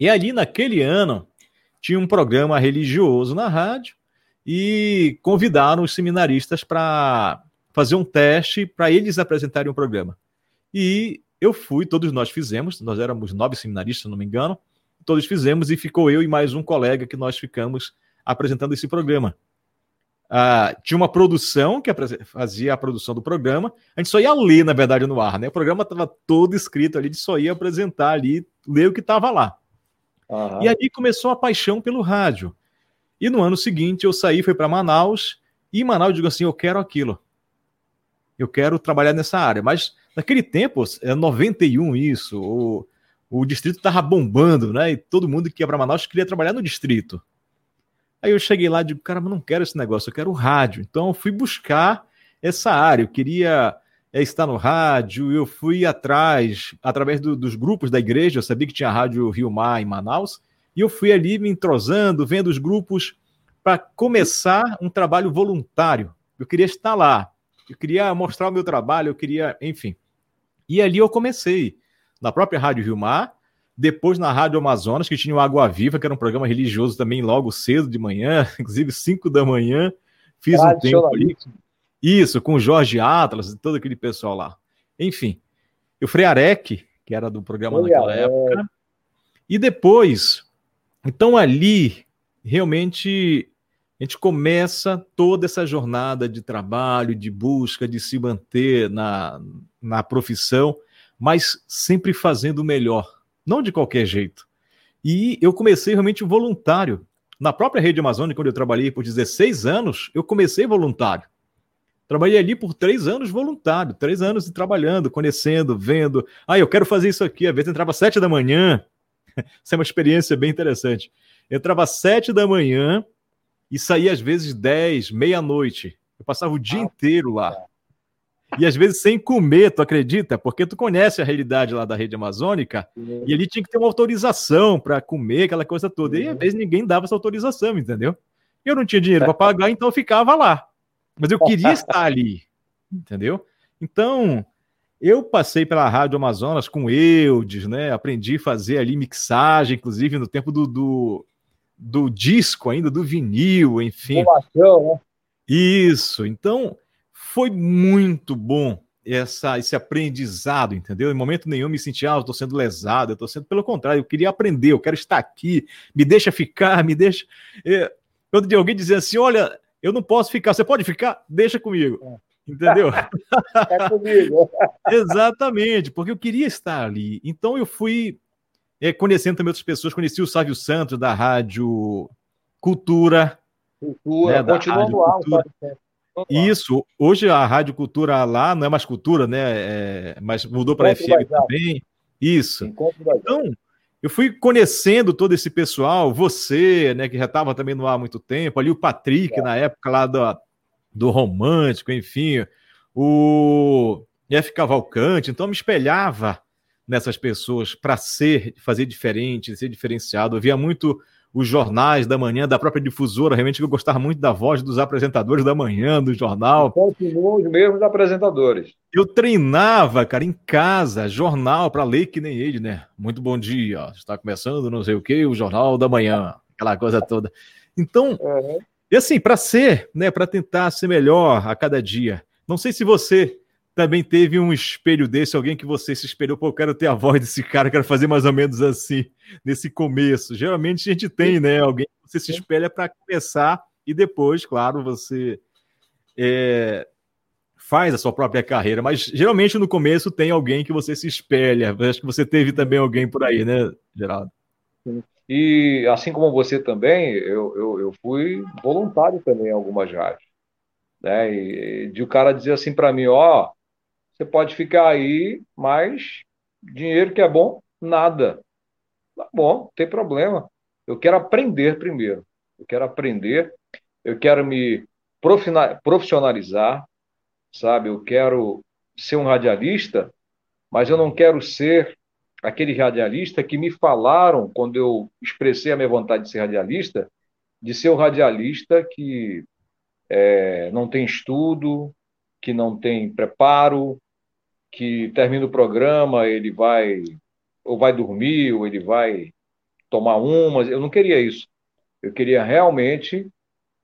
E ali, naquele ano, tinha um programa religioso na rádio e convidaram os seminaristas para fazer um teste para eles apresentarem o um programa. E eu fui, todos nós fizemos, nós éramos nove seminaristas, se não me engano, todos fizemos e ficou eu e mais um colega que nós ficamos apresentando esse programa. Ah, tinha uma produção que fazia a produção do programa. A gente só ia ler, na verdade, no ar, né? O programa estava todo escrito ali, a gente só ia apresentar ali, ler o que estava lá. Uhum. E ali começou a paixão pelo rádio. E no ano seguinte eu saí, fui para Manaus, e em Manaus eu digo assim: eu quero aquilo. Eu quero trabalhar nessa área. Mas naquele tempo, é 91 isso, o, o distrito estava bombando, né? E todo mundo que ia para Manaus queria trabalhar no distrito. Aí eu cheguei lá e digo, cara, mas não quero esse negócio, eu quero o rádio. Então eu fui buscar essa área, eu queria é, estar no rádio, eu fui atrás, através do, dos grupos da igreja, eu sabia que tinha rádio Rio Mar em Manaus, e eu fui ali me entrosando, vendo os grupos para começar um trabalho voluntário. Eu queria estar lá, eu queria mostrar o meu trabalho, eu queria, enfim. E ali eu comecei, na própria Rádio Rio Mar, depois na Rádio Amazonas, que tinha o Água Viva, que era um programa religioso também logo cedo de manhã, inclusive 5 da manhã. Fiz um tempo ali. Isso, com o Jorge Atlas e todo aquele pessoal lá. Enfim, o Frearec, que era do programa naquela é. época. E depois, então ali, realmente, a gente começa toda essa jornada de trabalho, de busca, de se manter na, na profissão, mas sempre fazendo o melhor não de qualquer jeito. E eu comecei realmente voluntário. Na própria Rede Amazônica, onde eu trabalhei por 16 anos, eu comecei voluntário. Trabalhei ali por três anos voluntário, três anos trabalhando, conhecendo, vendo. Ah, eu quero fazer isso aqui. Às vezes entrava às sete da manhã. Isso é uma experiência bem interessante. Entrava às sete da manhã e saía às vezes dez, meia-noite. Eu passava o dia ah, inteiro lá. Tá. E às vezes sem comer, tu acredita? Porque tu conhece a realidade lá da rede amazônica uhum. e ali tinha que ter uma autorização para comer, aquela coisa toda. E às vezes ninguém dava essa autorização, entendeu? Eu não tinha dinheiro para pagar, então eu ficava lá. Mas eu queria estar ali, entendeu? Então, eu passei pela Rádio Amazonas com Eudes, né? Aprendi a fazer ali mixagem, inclusive no tempo do, do, do disco ainda, do vinil, enfim. Né? Isso. Então, foi muito bom essa, esse aprendizado, entendeu? Em momento nenhum me senti, ah, eu estou sendo lesado, eu estou sendo, pelo contrário, eu queria aprender, eu quero estar aqui, me deixa ficar, me deixa. É, quando alguém dizia assim, olha, eu não posso ficar, você pode ficar? Deixa comigo. Entendeu? É comigo. Exatamente, porque eu queria estar ali. Então eu fui conhecendo também outras pessoas, conheci o Sávio Santos da Rádio Cultura. Cultura, né, continua no ar, isso, hoje a Rádio Cultura lá não é mais cultura, né? É, mas mudou para FM também. Isso. Então, eu fui conhecendo todo esse pessoal, você, né, que já estava também no ar há muito tempo, ali o Patrick, é. na época lá do, do Romântico, enfim, o F. Cavalcante, então eu me espelhava nessas pessoas para ser, fazer diferente, ser diferenciado. Eu via muito os jornais da manhã, da própria difusora. Realmente eu gostava muito da voz dos apresentadores da manhã, do jornal. Continuam os mesmos apresentadores. Eu treinava, cara, em casa, jornal para ler que nem ele, né? Muito bom dia, está começando não sei o que, o jornal da manhã, aquela coisa toda. Então, uhum. e assim, para ser, né, para tentar ser melhor a cada dia. Não sei se você também teve um espelho desse, alguém que você se espelhou, pô, eu quero ter a voz desse cara, quero fazer mais ou menos assim, nesse começo. Geralmente a gente tem, né? Alguém que você se espelha para começar e depois, claro, você é, faz a sua própria carreira. Mas geralmente no começo tem alguém que você se espelha. acho que você teve também alguém por aí, né, Geraldo? E assim como você também, eu, eu, eu fui voluntário também em algumas rádios. Né? E de o cara dizer assim para mim, ó, você pode ficar aí, mas dinheiro que é bom, nada. Tá bom, não tem problema. Eu quero aprender primeiro. Eu quero aprender, eu quero me profissionalizar, sabe? Eu quero ser um radialista, mas eu não quero ser aquele radialista que me falaram, quando eu expressei a minha vontade de ser radialista, de ser um radialista que é, não tem estudo, que não tem preparo, que termina o programa, ele vai ou vai dormir, ou ele vai tomar umas. Eu não queria isso. Eu queria realmente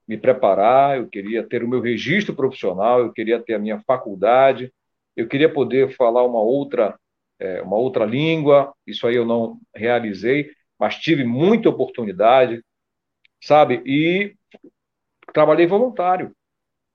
me preparar, eu queria ter o meu registro profissional, eu queria ter a minha faculdade, eu queria poder falar uma outra, é, uma outra língua. Isso aí eu não realizei, mas tive muita oportunidade, sabe? E trabalhei voluntário.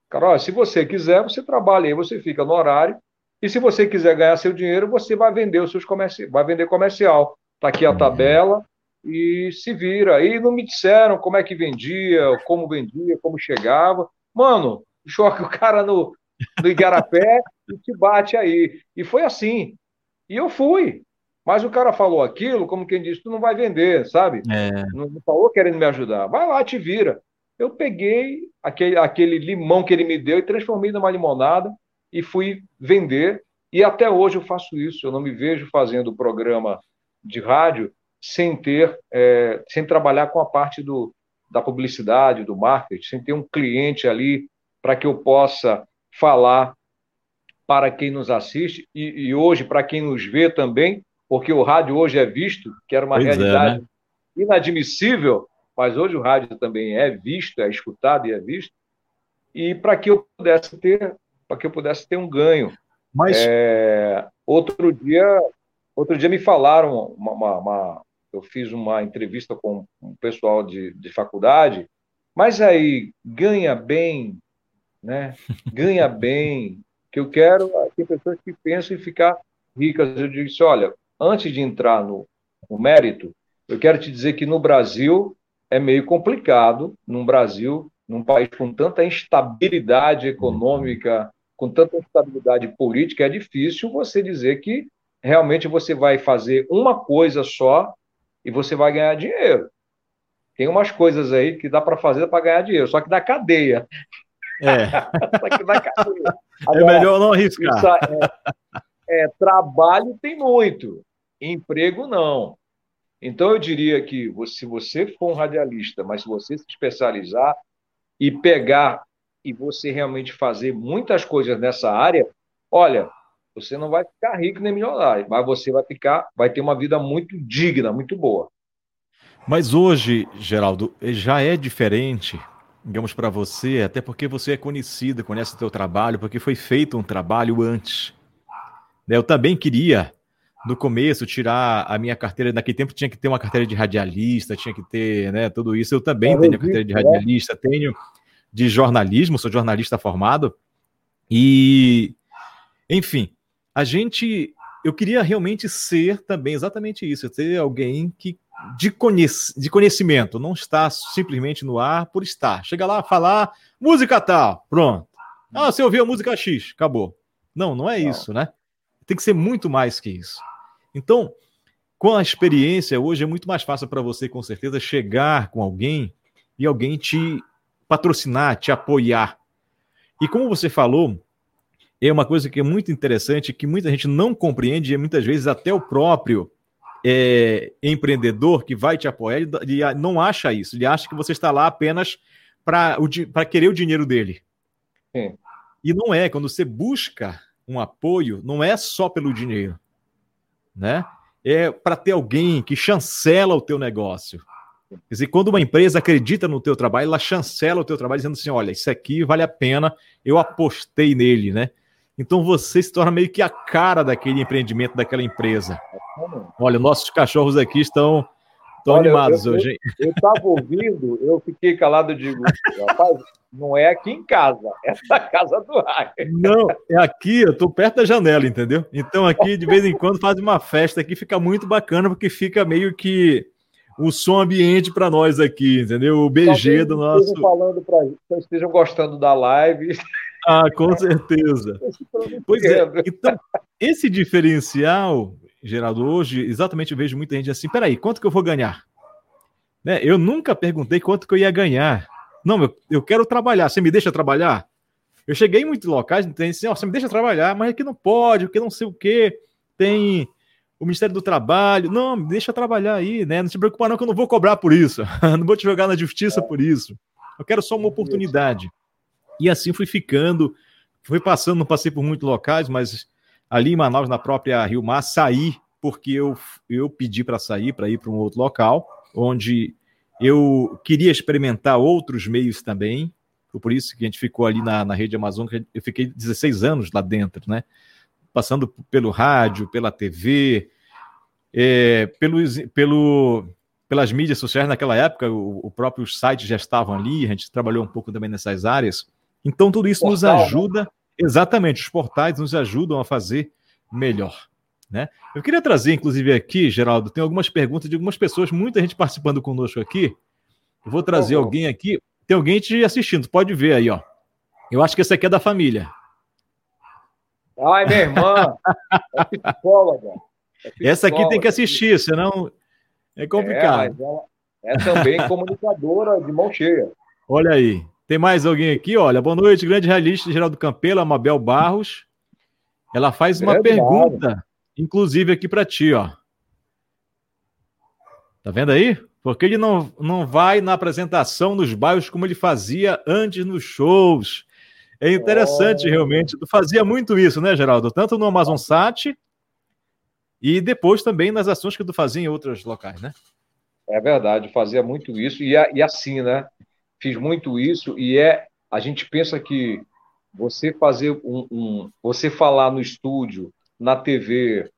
Cara, se você quiser, você trabalha aí, você fica no horário. E se você quiser ganhar seu dinheiro, você vai vender os seus comerci... vai vender comercial. Está aqui a uhum. tabela e se vira. E não me disseram como é que vendia, como vendia, como chegava. Mano, joga o cara no, no Igarapé e te bate aí. E foi assim. E eu fui. Mas o cara falou aquilo, como quem disse, tu não vai vender, sabe? É. Não, não falou querendo me ajudar. Vai lá, te vira eu peguei aquele, aquele limão que ele me deu e transformei numa limonada e fui vender. E até hoje eu faço isso. Eu não me vejo fazendo programa de rádio sem ter, é, sem trabalhar com a parte do, da publicidade, do marketing, sem ter um cliente ali para que eu possa falar para quem nos assiste e, e hoje para quem nos vê também, porque o rádio hoje é visto, que era uma pois realidade é, né? inadmissível mas hoje o rádio também é visto, é escutado e é visto, e para que eu pudesse ter, para que eu pudesse ter um ganho. Mas é, outro dia, outro dia me falaram, uma, uma, uma, eu fiz uma entrevista com um pessoal de, de faculdade, mas aí ganha bem, né? Ganha bem. Que eu quero, tem pessoas que pensam em ficar ricas. Eu disse, olha, antes de entrar no, no mérito, eu quero te dizer que no Brasil é meio complicado num Brasil, num país com tanta instabilidade econômica, com tanta instabilidade política, é difícil você dizer que realmente você vai fazer uma coisa só e você vai ganhar dinheiro. Tem umas coisas aí que dá para fazer para ganhar dinheiro, só que da cadeia. É. só que da cadeia. É Agora, é melhor não arriscar. É, é, trabalho tem muito, emprego não. Então, eu diria que se você for um radialista, mas se você se especializar e pegar e você realmente fazer muitas coisas nessa área, olha, você não vai ficar rico nem milionário, mas você vai ficar, vai ter uma vida muito digna, muito boa. Mas hoje, Geraldo, já é diferente, digamos para você, até porque você é conhecido, conhece o teu trabalho, porque foi feito um trabalho antes. Eu também queria no começo, tirar a minha carteira. Naquele tempo tinha que ter uma carteira de radialista, tinha que ter né, tudo isso. Eu também é tenho a carteira de né? radialista, tenho de jornalismo, sou jornalista formado. E, enfim, a gente. Eu queria realmente ser também exatamente isso, ter alguém que de, conhec de conhecimento, não está simplesmente no ar por estar. Chega lá, falar música tal, pronto. Ah, você ouviu a música X, acabou. Não, não é isso, né? Tem que ser muito mais que isso. Então, com a experiência, hoje é muito mais fácil para você, com certeza, chegar com alguém e alguém te patrocinar, te apoiar. E como você falou, é uma coisa que é muito interessante, que muita gente não compreende, e muitas vezes até o próprio é, empreendedor que vai te apoiar, ele não acha isso, ele acha que você está lá apenas para querer o dinheiro dele. Sim. E não é, quando você busca um apoio, não é só pelo dinheiro né? É para ter alguém que chancela o teu negócio. Quer dizer, quando uma empresa acredita no teu trabalho, ela chancela o teu trabalho dizendo assim, olha, isso aqui vale a pena, eu apostei nele, né? Então você se torna meio que a cara daquele empreendimento, daquela empresa. Olha, nossos cachorros aqui estão, estão animados eu, hoje. Eu estava ouvindo, eu fiquei calado e digo, rapaz, não é aqui em casa, é na casa do Rai. Não, é aqui, eu estou perto da janela, entendeu? Então aqui de vez em quando faz uma festa aqui, fica muito bacana, porque fica meio que o som ambiente para nós aqui, entendeu? O BG do nosso. Falando para vocês estejam gostando da live. Ah, com certeza. pois é. Então, esse diferencial Geraldo, hoje, exatamente eu vejo muita gente assim, peraí, quanto que eu vou ganhar? Né? Eu nunca perguntei quanto que eu ia ganhar. Não, eu, eu quero trabalhar, você me deixa trabalhar? Eu cheguei em muitos locais, tem assim, ó, você me deixa trabalhar, mas aqui não pode, porque não sei o quê, tem o Ministério do Trabalho, não, me deixa trabalhar aí, né? Não se preocupa não que eu não vou cobrar por isso, não vou te jogar na justiça por isso. Eu quero só uma oportunidade. E assim fui ficando, fui passando, não passei por muitos locais, mas ali em Manaus, na própria Rio Mar, saí porque eu, eu pedi para sair, para ir para um outro local, onde eu queria experimentar outros meios também, foi por isso que a gente ficou ali na, na rede Amazônica, eu fiquei 16 anos lá dentro, né? Passando pelo rádio, pela TV, é, pelos, pelo, pelas mídias sociais naquela época, o, o próprio site já estavam ali, a gente trabalhou um pouco também nessas áreas. Então, tudo isso Portal, nos né? ajuda, né? Exatamente, os portais nos ajudam a fazer melhor. Né? Eu queria trazer, inclusive, aqui, Geraldo, tem algumas perguntas de algumas pessoas, muita gente participando conosco aqui. Eu vou trazer alguém aqui. Tem alguém te assistindo, pode ver aí, ó. Eu acho que esse aqui é da família. Ai, minha irmã, é psicóloga. É psicóloga. Essa aqui tem que assistir, senão é complicado. É, ela é também comunicadora de mão cheia. Olha aí. Tem mais alguém aqui? Olha, boa noite, grande realista Geraldo Campelo, Mabel Barros. Ela faz uma grande pergunta, inclusive aqui para ti, ó. Tá vendo aí? Porque ele não, não vai na apresentação nos bairros como ele fazia antes nos shows. É interessante, oh. realmente. Tu fazia muito isso, né, Geraldo? Tanto no Amazon Sat e depois também nas ações que tu fazia em outros locais, né? É verdade, fazia muito isso. E, e assim, né? Fiz muito isso e é. A gente pensa que você fazer um, um você falar no estúdio, na TV,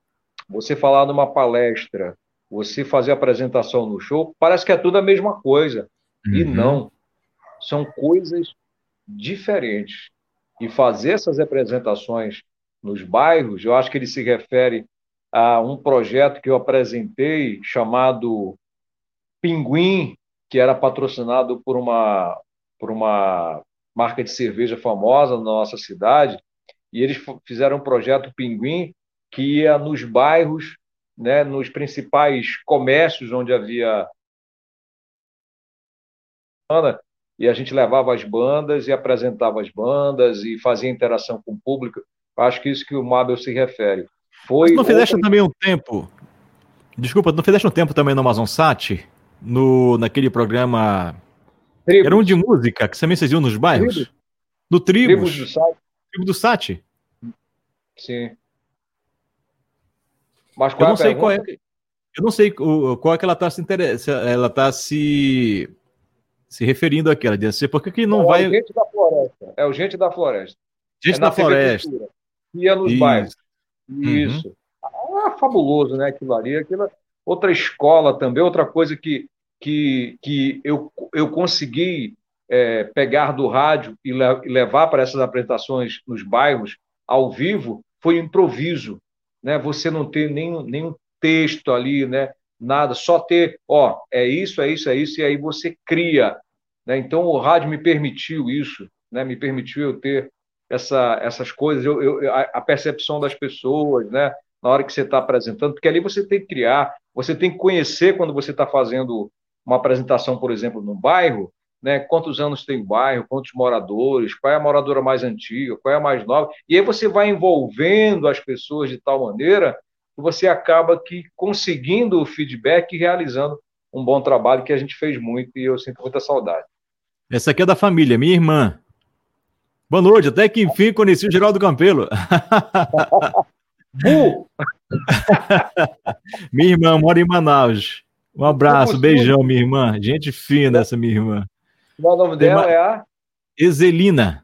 você falar numa palestra, você fazer apresentação no show, parece que é tudo a mesma coisa. Uhum. E não. São coisas diferentes. E fazer essas apresentações nos bairros, eu acho que ele se refere a um projeto que eu apresentei chamado Pinguim, que era patrocinado por uma, por uma marca de cerveja famosa na nossa cidade, e eles fizeram um projeto Pinguim que ia nos bairros né, nos principais comércios onde havia e a gente levava as bandas e apresentava as bandas e fazia interação com o público. Acho que isso que o Mabel se refere. Foi Mas não fizeste também um tempo? Desculpa, não fizeste um tempo também no Amazon Sat? No, naquele programa. Tribos. Era um de música que também vocês iam nos bairros? Tribos. No Tribos. Tribos do Sat. Tribo do Sat. Sim. Mas qual eu não é sei qual é. Eu não sei qual é que ela está se interessando. Ela está se se referindo àquela. Por que, que não, é vai. É o gente da floresta. É o gente da floresta. Gente é da floresta. Ia nos Isso. bairros. Isso. Uhum. Ah, fabuloso, né? Aquilo ali. Aquilo... Outra escola também, outra coisa que, que, que eu, eu consegui é, pegar do rádio e, le e levar para essas apresentações nos bairros, ao vivo, foi improviso né? Você não ter nenhum, nenhum texto ali, né? Nada, só ter, ó, é isso, é isso, é isso, e aí você cria. Né? Então o rádio me permitiu isso, né? Me permitiu eu ter essa, essas coisas, eu, eu, a, percepção das pessoas, né? Na hora que você está apresentando, porque ali você tem que criar, você tem que conhecer quando você está fazendo uma apresentação, por exemplo, no bairro, né, quantos anos tem o bairro, quantos moradores, qual é a moradora mais antiga, qual é a mais nova, e aí você vai envolvendo as pessoas de tal maneira que você acaba que conseguindo o feedback e realizando um bom trabalho que a gente fez muito e eu sinto muita saudade. Essa aqui é da família, minha irmã. Boa noite, até que enfim conheci o Geraldo Campelo. minha irmã mora em Manaus. Um abraço, beijão, minha irmã. Gente fina essa minha irmã. O nome dela uma... é a? Exelina.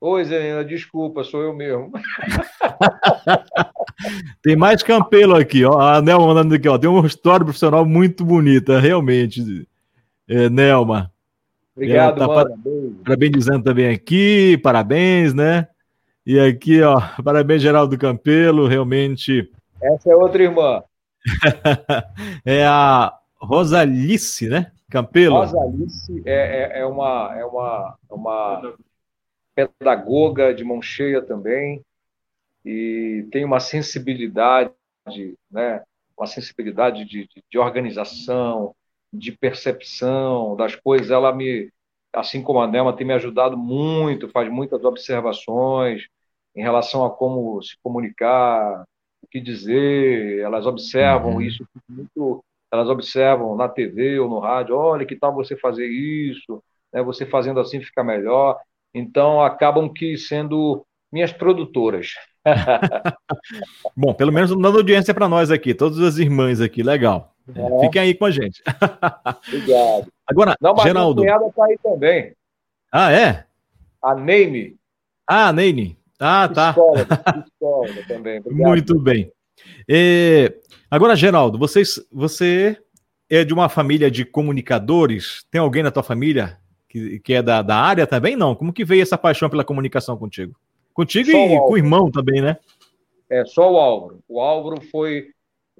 Oi, Exelina, desculpa, sou eu mesmo. Tem mais Campelo aqui, ó. A Nelma mandando aqui, ó. Tem uma história profissional muito bonita, realmente. É, Nelma. Obrigado, tá mano. Parabenizando também aqui, parabéns, né? E aqui, ó, parabéns, Geraldo Campelo, realmente. Essa é outra irmã. é a Rosalice, né? Campelo. Rosa Alice é, é, é, uma, é, uma, é uma pedagoga de mão cheia também e tem uma sensibilidade né, uma sensibilidade de, de, de organização, de percepção das coisas. Ela me, assim como a Nelma, tem me ajudado muito, faz muitas observações em relação a como se comunicar, o que dizer. Elas observam uhum. isso muito, elas observam na TV ou no rádio. Olha, que tal você fazer isso? Né, você fazendo assim fica melhor. Então acabam que sendo minhas produtoras. Bom, pelo menos dando audiência para nós aqui, todas as irmãs aqui, legal. É. Fiquem aí com a gente. Obrigado. Agora, Não, mas Geraldo. Minha cunhada tá aí também. Ah, é? A Neime. Ah, a Neime. Ah, tá. Psicóloga, também. Obrigado. Muito bem. E, agora, Geraldo, vocês, você é de uma família de comunicadores? Tem alguém na tua família que, que é da, da área também? Não. Como que veio essa paixão pela comunicação contigo? Contigo só e o com o irmão também, né? É, só o Álvaro. O Álvaro foi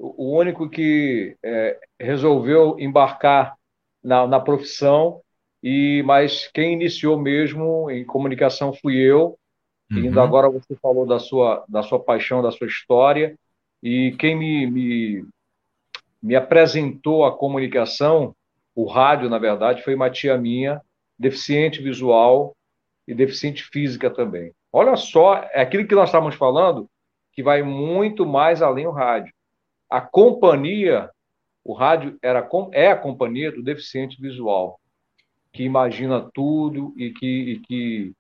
o único que é, resolveu embarcar na, na profissão, e mas quem iniciou mesmo em comunicação fui eu. Uhum. E ainda agora você falou da sua, da sua paixão, da sua história, e quem me, me, me apresentou a comunicação, o rádio, na verdade, foi uma tia minha, deficiente visual e deficiente física também. Olha só, é aquilo que nós estávamos falando, que vai muito mais além do rádio. A companhia, o rádio era, é a companhia do deficiente visual, que imagina tudo e que, e que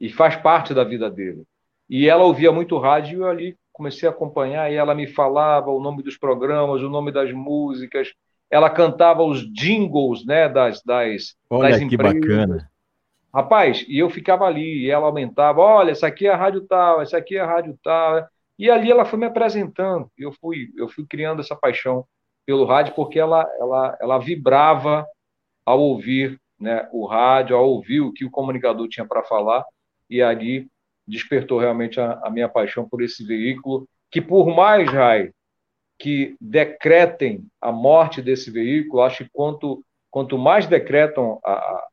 e faz parte da vida dele. E ela ouvia muito rádio e eu ali comecei a acompanhar e ela me falava o nome dos programas, o nome das músicas, ela cantava os jingles, né, das das, Olha das que empresas. bacana. Rapaz, e eu ficava ali, e ela aumentava, olha, essa aqui é a rádio tal, essa aqui é a rádio tal. E ali ela foi me apresentando, eu fui, eu fui criando essa paixão pelo rádio, porque ela, ela, ela vibrava ao ouvir né, o rádio, ao ouvir o que o comunicador tinha para falar, e ali despertou realmente a, a, minha paixão por esse veículo, que por mais, Rai, que decretem a morte desse veículo, acho que quanto, quanto mais decretam a,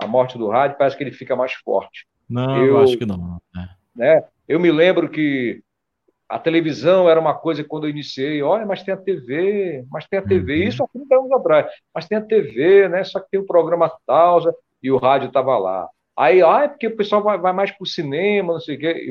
a morte do rádio, parece que ele fica mais forte. Não, eu, eu acho que não. É. Né, eu me lembro que a televisão era uma coisa quando eu iniciei, olha, mas tem a TV, mas tem a TV, uhum. isso há 30 anos atrás, mas tem a TV, né? Só que tem o programa tal, e o rádio estava lá. Aí, ah, é porque o pessoal vai, vai mais para o cinema, não sei o quê,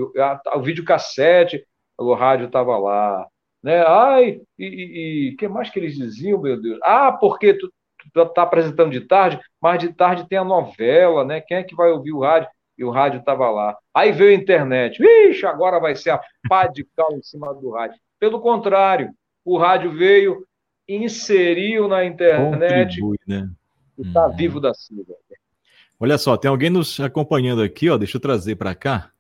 o videocassete, o rádio estava lá. Né? Ai, e o que mais que eles diziam, meu Deus? Ah, porque tu, está apresentando de tarde, mas de tarde tem a novela, né? Quem é que vai ouvir o rádio? E o rádio estava lá. Aí veio a internet. Vixe, agora vai ser a pá de cal em cima do rádio. Pelo contrário, o rádio veio, inseriu na internet Contribui, né? e está uhum. vivo da Silva. Olha só, tem alguém nos acompanhando aqui, ó. Deixa eu trazer para cá.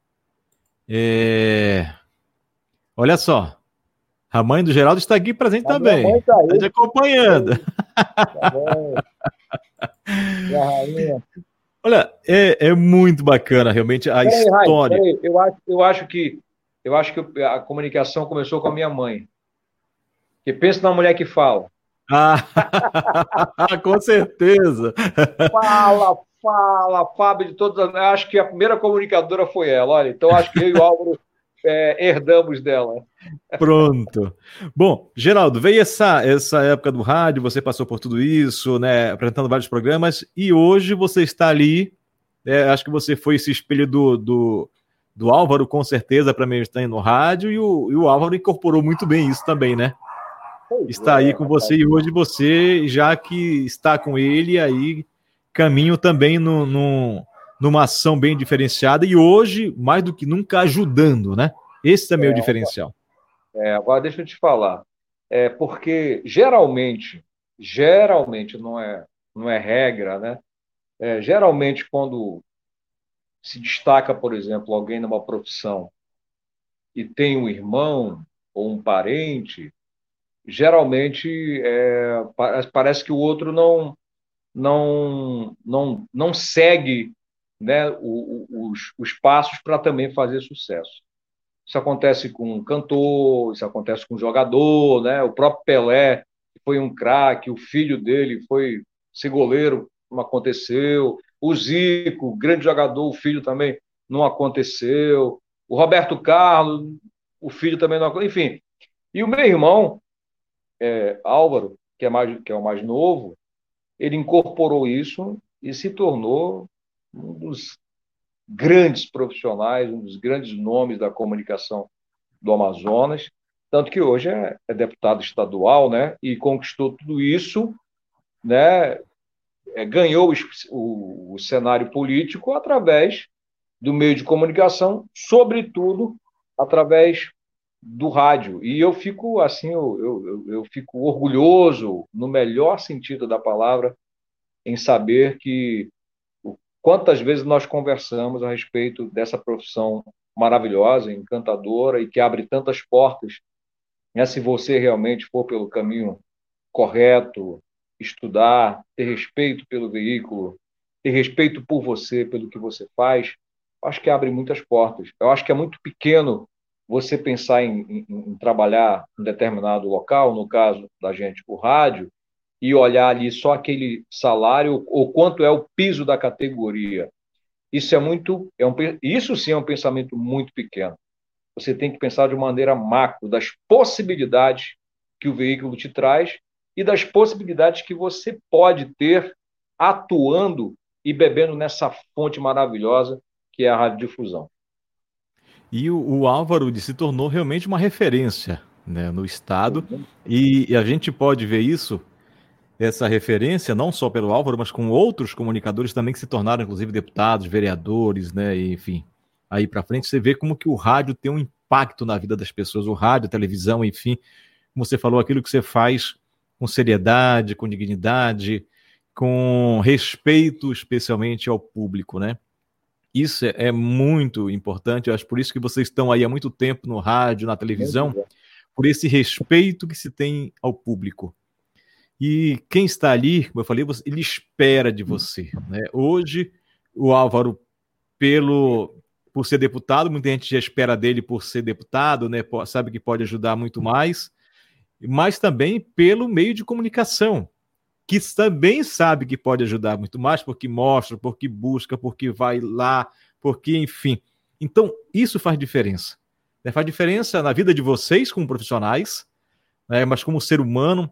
É... Olha só. A mãe do Geraldo está aqui presente a também. Está tá te acompanhando. Tá Olha, é, é muito bacana realmente a peraí, história. Peraí, eu, acho, eu acho que eu acho que a comunicação começou com a minha mãe. Que pensa na mulher que fala. Ah, com certeza. Fala, fala, Fábio de todas. Acho que a primeira comunicadora foi ela. Olha, então acho que eu e o Álvaro é, herdamos dela. Pronto. Bom, Geraldo, veio essa, essa época do rádio, você passou por tudo isso, né, apresentando vários programas, e hoje você está ali, é, acho que você foi esse espelho do, do, do Álvaro, com certeza, para mim estar no rádio, e o, e o Álvaro incorporou muito bem isso também, né? está aí com você, e hoje você, já que está com ele, aí caminho também no, no numa ação bem diferenciada e hoje, mais do que nunca, ajudando, né? Esse também é, é o diferencial. É, agora deixa eu te falar. É porque geralmente, geralmente não é, não é regra, né? É, geralmente, quando se destaca, por exemplo, alguém numa profissão e tem um irmão ou um parente, geralmente é, parece que o outro não não não não segue né, os, os passos para também fazer sucesso. Isso acontece com um cantor, isso acontece com um jogador, né? O próprio Pelé foi um craque, o filho dele foi ser goleiro, não aconteceu. O Zico, grande jogador, o filho também não aconteceu. O Roberto Carlos, o filho também não aconteceu. Enfim, E o meu irmão, é, Álvaro, que é, mais, que é o mais novo, ele incorporou isso e se tornou um dos grandes profissionais, um dos grandes nomes da comunicação do Amazonas, tanto que hoje é, é deputado estadual, né? E conquistou tudo isso, né? É, ganhou o, o, cenário político através do meio de comunicação, sobretudo através do rádio. E eu fico assim, eu, eu, eu fico orgulhoso, no melhor sentido da palavra, em saber que quantas vezes nós conversamos a respeito dessa profissão maravilhosa, encantadora e que abre tantas portas. Né? Se você realmente for pelo caminho correto, estudar, ter respeito pelo veículo, ter respeito por você, pelo que você faz, acho que abre muitas portas. Eu acho que é muito pequeno você pensar em, em, em trabalhar em determinado local, no caso da gente, o rádio, e olhar ali só aquele salário ou quanto é o piso da categoria. Isso é muito, é um, isso sim é um pensamento muito pequeno. Você tem que pensar de maneira macro das possibilidades que o veículo te traz e das possibilidades que você pode ter atuando e bebendo nessa fonte maravilhosa que é a radiodifusão. E o, o Álvaro se tornou realmente uma referência né, no Estado, e, e, a gente pode ver isso, essa referência, não só pelo Álvaro, mas com outros comunicadores também que se tornaram, inclusive, deputados, vereadores, né, e, enfim. Aí para frente você vê como que o rádio tem um impacto na vida das pessoas, o rádio, a televisão, enfim, como você falou, aquilo que você faz com seriedade, com dignidade, com respeito especialmente ao público, né? Isso é muito importante, eu acho por isso que vocês estão aí há muito tempo no rádio, na televisão, por esse respeito que se tem ao público. E quem está ali, como eu falei, ele espera de você. Né? Hoje, o Álvaro, pelo por ser deputado, muita gente já espera dele por ser deputado, né? sabe que pode ajudar muito mais, mas também pelo meio de comunicação que também sabe que pode ajudar muito mais, porque mostra, porque busca, porque vai lá, porque, enfim. Então, isso faz diferença. Né? Faz diferença na vida de vocês como profissionais, né? mas como ser humano.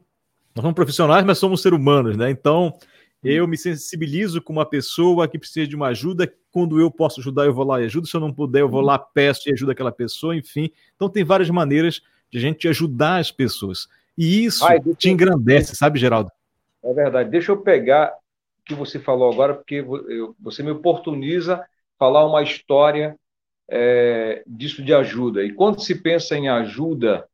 Nós somos profissionais, mas somos seres humanos, né? Então, eu me sensibilizo com uma pessoa que precisa de uma ajuda. Quando eu posso ajudar, eu vou lá e ajudo. Se eu não puder, eu vou lá, peço e ajudo aquela pessoa, enfim. Então, tem várias maneiras de a gente ajudar as pessoas. E isso Ai, te engrandece, sabe, Geraldo? É verdade. Deixa eu pegar o que você falou agora, porque você me oportuniza falar uma história é, disso de ajuda. E quando se pensa em ajuda,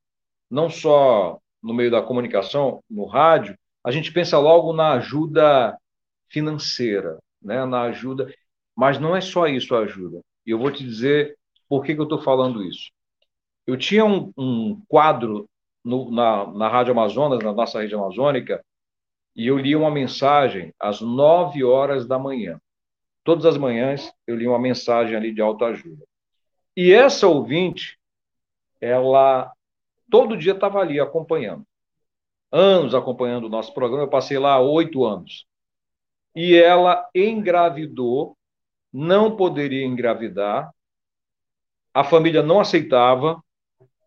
não só no meio da comunicação, no rádio, a gente pensa logo na ajuda financeira, né? na ajuda. Mas não é só isso a ajuda. E eu vou te dizer por que, que eu estou falando isso. Eu tinha um, um quadro no, na, na Rádio Amazonas, na nossa rede amazônica, e eu li uma mensagem às nove horas da manhã. Todas as manhãs eu li uma mensagem ali de autoajuda. E essa ouvinte, ela todo dia estava ali acompanhando. Anos acompanhando o nosso programa, eu passei lá oito anos. E ela engravidou, não poderia engravidar, a família não aceitava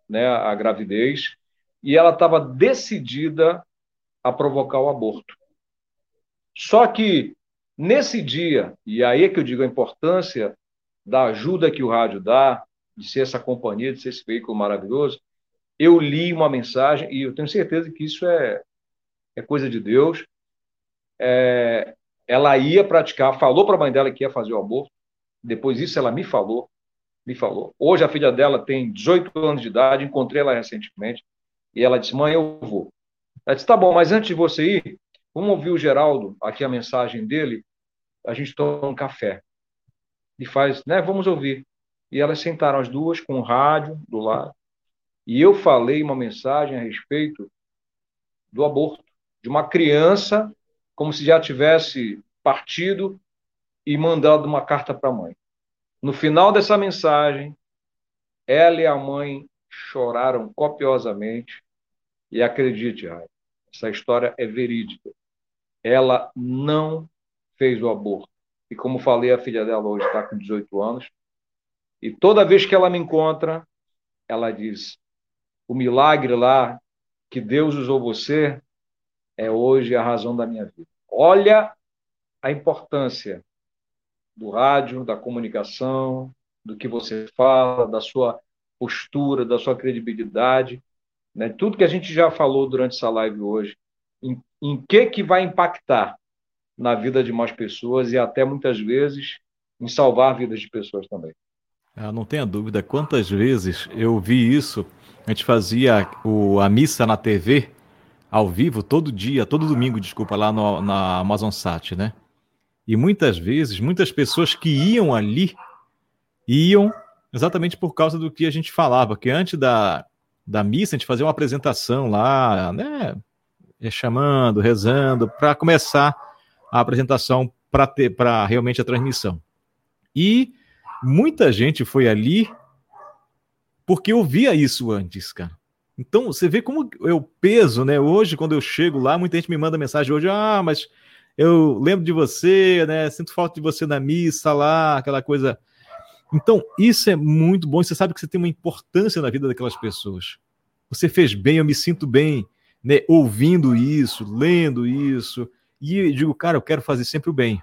né, a gravidez, e ela estava decidida a provocar o aborto. Só que nesse dia, e aí é que eu digo a importância da ajuda que o rádio dá, de ser essa companhia, de ser esse veículo maravilhoso, eu li uma mensagem e eu tenho certeza que isso é, é coisa de Deus. É, ela ia praticar, falou para a mãe dela que ia fazer o aborto. Depois disso, ela me falou, me falou. Hoje a filha dela tem 18 anos de idade, encontrei ela recentemente e ela disse: "Mãe, eu vou". Ela disse, tá bom, mas antes de você ir, vamos ouvir o Geraldo, aqui a mensagem dele, a gente toma um café. E faz, né, vamos ouvir. E elas sentaram as duas com o rádio do lado, e eu falei uma mensagem a respeito do aborto, de uma criança como se já tivesse partido e mandado uma carta para a mãe. No final dessa mensagem, ela e a mãe choraram copiosamente. E acredite, Raio, essa história é verídica. Ela não fez o aborto. E como falei, a filha dela hoje está com 18 anos. E toda vez que ela me encontra, ela diz: o milagre lá que Deus usou você é hoje a razão da minha vida. Olha a importância do rádio, da comunicação, do que você fala, da sua postura, da sua credibilidade, né? Tudo que a gente já falou durante essa live hoje, em, em que que vai impactar na vida de mais pessoas e até muitas vezes em salvar vidas de pessoas também. Ah, não tenha dúvida. Quantas vezes eu vi isso? A gente fazia o, a missa na TV ao vivo todo dia, todo domingo, desculpa, lá no, na Amazon Sat, né? E muitas vezes, muitas pessoas que iam ali iam exatamente por causa do que a gente falava, que antes da, da missa a gente fazia uma apresentação lá, né? Chamando, rezando, para começar a apresentação para realmente a transmissão. E muita gente foi ali porque ouvia isso antes, cara. Então, você vê como o peso, né? Hoje, quando eu chego lá, muita gente me manda mensagem hoje, ah, mas eu lembro de você, né? Sinto falta de você na missa lá, aquela coisa. Então, isso é muito bom. Você sabe que você tem uma importância na vida daquelas pessoas. Você fez bem, eu me sinto bem, né? Ouvindo isso, lendo isso. E eu digo, cara, eu quero fazer sempre o bem.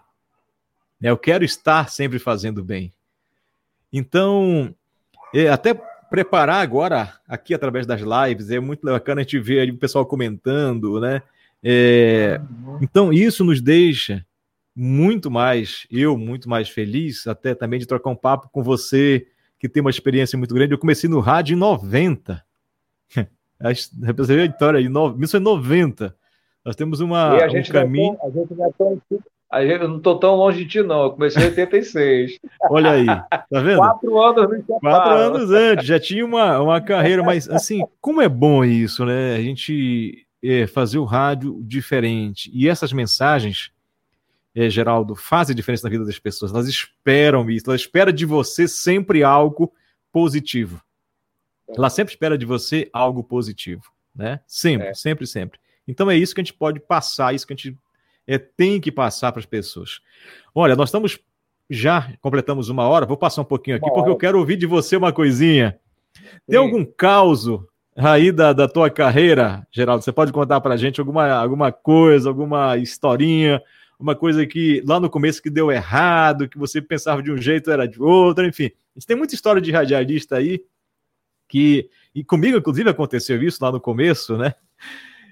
Né? Eu quero estar sempre fazendo bem. Então, é, até preparar agora, aqui através das lives, é muito bacana a gente ver o pessoal comentando, né? É, então, isso nos deixa muito mais, eu muito mais feliz, até também de trocar um papo com você, que tem uma experiência muito grande. Eu comecei no rádio em 90. A história aí, 1990. Nós temos uma, um caminho. Tão, a gente não é tão eu não estou tão longe de ti, não. Eu comecei em 86. Olha aí, tá vendo? Quatro anos me Quatro anos antes, já tinha uma, uma carreira, mas assim, como é bom isso, né? A gente é, fazer o rádio diferente. E essas mensagens, é, Geraldo, fazem diferença na vida das pessoas. Elas esperam isso, elas esperam de você sempre algo positivo. Ela sempre espera de você algo positivo, né? Sempre, é. sempre, sempre. Então é isso que a gente pode passar, isso que a gente é, tem que passar para as pessoas. Olha, nós estamos já completamos uma hora, vou passar um pouquinho aqui, porque eu quero ouvir de você uma coisinha. Tem Sim. algum caos aí da, da tua carreira, Geraldo? Você pode contar para a gente alguma, alguma coisa, alguma historinha, uma coisa que lá no começo que deu errado, que você pensava de um jeito era de outro, enfim. A gente tem muita história de radialista aí que e comigo inclusive aconteceu isso lá no começo, né?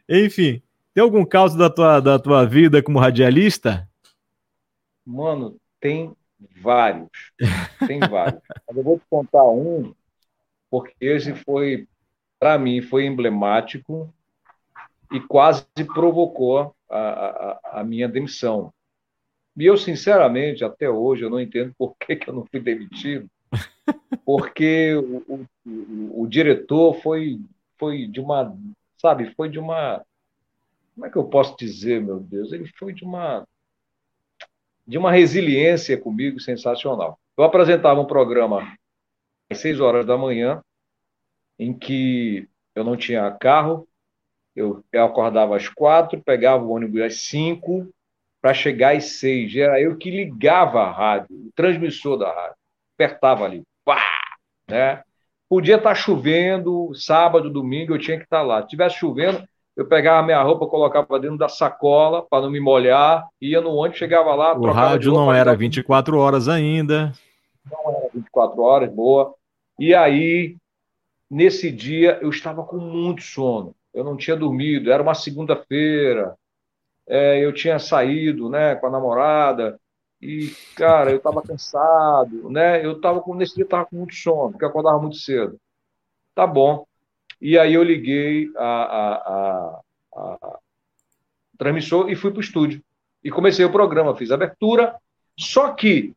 Enfim, tem algum caso da tua, da tua vida como radialista? Mano, tem vários. Tem vários. Mas eu vou te contar um, porque esse foi, para mim, foi emblemático e quase provocou a, a, a, minha demissão. E eu, sinceramente, até hoje, eu não entendo por que, que eu não fui demitido, porque o, o, o, o diretor foi, foi de uma, sabe, foi de uma como é que eu posso dizer, meu Deus? Ele foi de uma de uma resiliência comigo sensacional. Eu apresentava um programa às seis horas da manhã, em que eu não tinha carro, eu, eu acordava às quatro, pegava o ônibus às cinco para chegar às seis. Era eu que ligava a rádio, o transmissor da rádio, apertava ali, pá, né? Podia estar tá chovendo, sábado, domingo, eu tinha que estar tá lá. Se tivesse chovendo, eu pegava minha roupa, colocava dentro da sacola para não me molhar, ia no ônibus, chegava lá. O rádio roupa, não era 24 horas ainda. Não era 24 horas, boa. E aí, nesse dia, eu estava com muito sono. Eu não tinha dormido, era uma segunda-feira. É, eu tinha saído né, com a namorada. E, cara, eu estava cansado, né? Eu estava com, nesse dia estava com muito sono, porque eu acordava muito cedo. Tá bom. E aí eu liguei a, a, a, a transmissor e fui para o estúdio. E comecei o programa, fiz a abertura. Só que,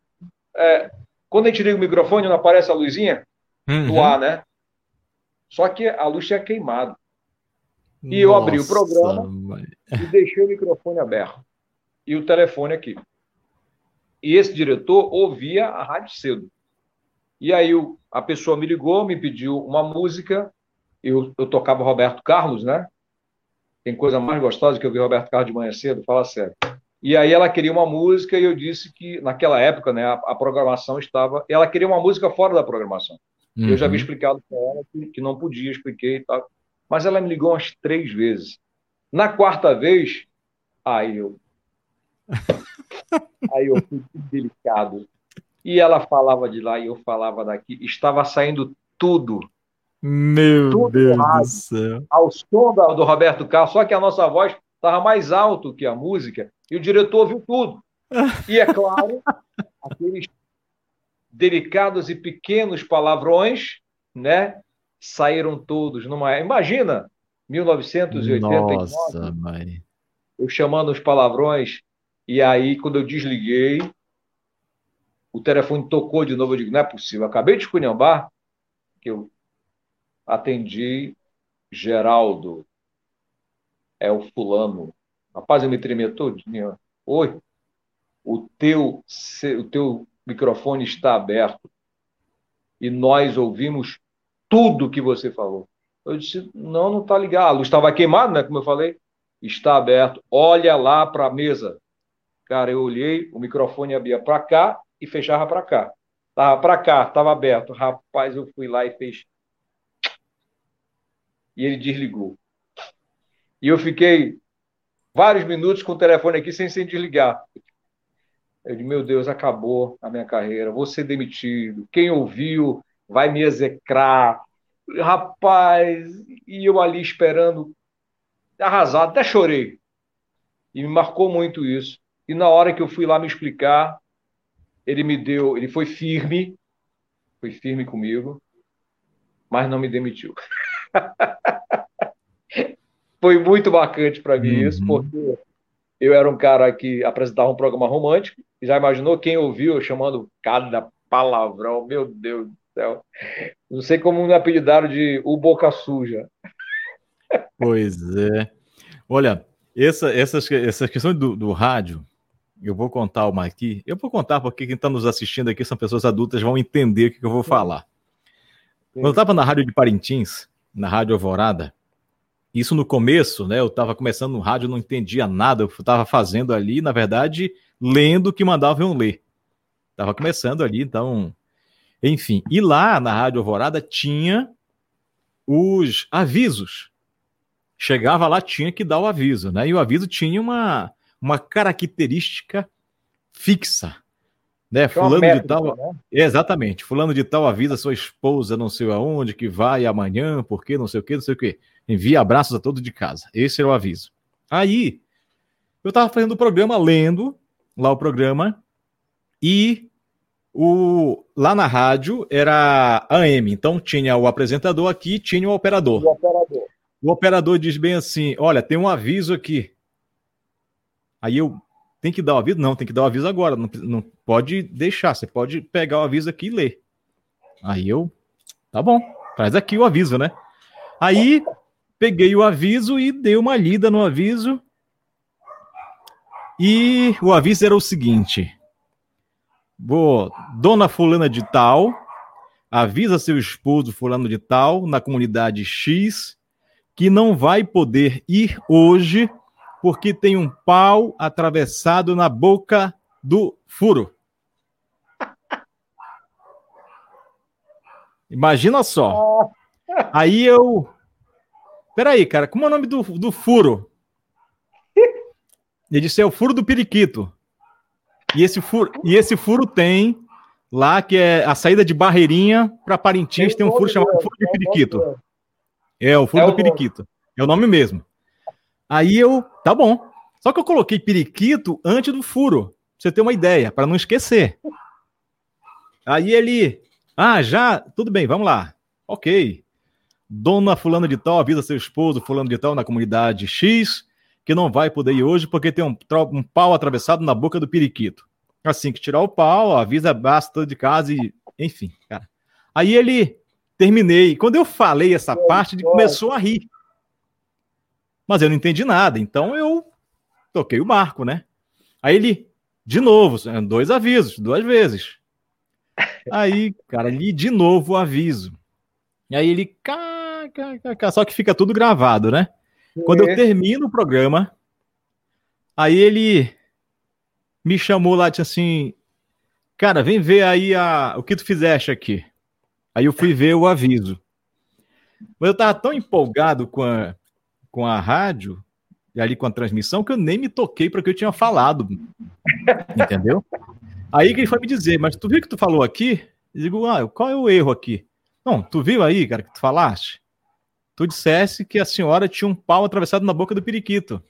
é, quando a gente liga o microfone, não aparece a luzinha uhum. do ar, né? Só que a luz tinha queimado. E Nossa, eu abri o programa mãe. e deixei o microfone aberto. E o telefone aqui. E esse diretor ouvia a rádio cedo. E aí a pessoa me ligou, me pediu uma música eu, eu tocava Roberto Carlos, né? Tem coisa mais gostosa que eu vi Roberto Carlos de manhã cedo, fala sério. E aí ela queria uma música e eu disse que naquela época, né, a, a programação estava, ela queria uma música fora da programação. Uhum. Eu já havia uhum. explicado para ela que, que, não podia, expliquei e tal. Mas ela me ligou umas três vezes. Na quarta vez, aí eu. aí eu fui delicado. E ela falava de lá e eu falava daqui. Estava saindo tudo. Meu tudo Deus do céu. Ao som do, do Roberto Carlos, só que a nossa voz estava mais alto que a música e o diretor ouviu tudo. E é claro, aqueles delicados e pequenos palavrões, né? Saíram todos numa. Imagina, 1989. Nossa, mãe. Eu chamando os palavrões, e aí, quando eu desliguei, o telefone tocou de novo. Eu digo, não é possível. Eu acabei de esculhambar, que eu atendi Geraldo. É o fulano. Rapaz, eu me tremia todinho. Oi, o teu, o teu microfone está aberto e nós ouvimos tudo que você falou. Eu disse, não, não está ligado. A luz estava queimada, né? Como eu falei. Está aberto. Olha lá para a mesa. Cara, eu olhei, o microfone abria para cá e fechava para cá. Estava para cá, estava aberto. Rapaz, eu fui lá e fez. E ele desligou. E eu fiquei vários minutos com o telefone aqui sem, sem desligar. Eu disse, meu Deus, acabou a minha carreira, vou ser demitido. Quem ouviu vai me execrar. Rapaz, e eu ali esperando, arrasado, até chorei. E me marcou muito isso. E na hora que eu fui lá me explicar, ele me deu, ele foi firme, foi firme comigo, mas não me demitiu. foi muito marcante para mim uhum. isso, porque eu era um cara que apresentava um programa romântico, e já imaginou quem ouviu chamando cada palavrão, meu Deus do céu. Não sei como me apelidaram de o Boca Suja. Pois é. Olha, essa, essas, essas questões do, do rádio, eu vou contar uma aqui. Eu vou contar porque quem está nos assistindo aqui são pessoas adultas, vão entender o que eu vou falar. Quando eu estava na rádio de Parintins, na Rádio Alvorada, isso no começo, né? Eu estava começando no rádio, não entendia nada, eu estava fazendo ali, na verdade, lendo o que mandavam ler. Estava começando ali, então. Enfim. E lá na Rádio Alvorada tinha os avisos. Chegava lá, tinha que dar o aviso, né? E o aviso tinha uma, uma característica fixa. Né? Fulano métrica, de tal. Né? Exatamente. Fulano de tal avisa sua esposa, não sei aonde, que vai amanhã, porque não sei o que, não sei o que. Envia abraços a todos de casa. Esse era o aviso. Aí, eu estava fazendo o programa, lendo lá o programa, e o, lá na rádio era AM. Então tinha o apresentador aqui, tinha o operador. O operador. O operador diz bem assim: olha, tem um aviso aqui. Aí eu tem que dar o aviso? Não, tem que dar o aviso agora. Não, não pode deixar. Você pode pegar o aviso aqui e ler. Aí eu, tá bom, traz aqui o aviso, né? Aí peguei o aviso e dei uma lida no aviso. E o aviso era o seguinte: Boa, dona fulana de tal avisa seu esposo fulano de tal na comunidade X que não vai poder ir hoje porque tem um pau atravessado na boca do furo. Imagina só. Aí eu Peraí, cara, como é o nome do, do furo? Ele disse: é o furo do periquito. E esse furo, e esse furo tem lá que é a saída de Barreirinha para Parintins, tem, tem um furo chamado furo de periquito. É, o furo é do periquito. É o nome mesmo. Aí eu, tá bom. Só que eu coloquei periquito antes do furo, pra você ter uma ideia, para não esquecer. Aí ele, ah, já, tudo bem, vamos lá. Ok. Dona fulano de tal avisa seu esposo fulano de tal na comunidade X que não vai poder ir hoje porque tem um, um pau atravessado na boca do periquito. Assim que tirar o pau, avisa basta de casa e enfim, cara. Aí ele terminei. Quando eu falei essa parte, ele começou a rir. Mas eu não entendi nada, então eu toquei o marco, né? Aí ele, de novo, dois avisos, duas vezes. Aí, cara, li de novo o aviso. E aí ele, cara só que fica tudo gravado, né? Quando eu termino o programa, aí ele me chamou lá e disse assim: Cara, vem ver aí a, o que tu fizeste aqui. Aí eu fui ver o aviso. Mas eu estava tão empolgado com a, com a rádio e ali com a transmissão que eu nem me toquei para o que eu tinha falado. Entendeu? Aí que ele foi me dizer, mas tu viu que tu falou aqui? Eu digo, ah, qual é o erro aqui? Não, tu viu aí, cara, que tu falaste? Tu dissesse que a senhora tinha um pau atravessado na boca do periquito.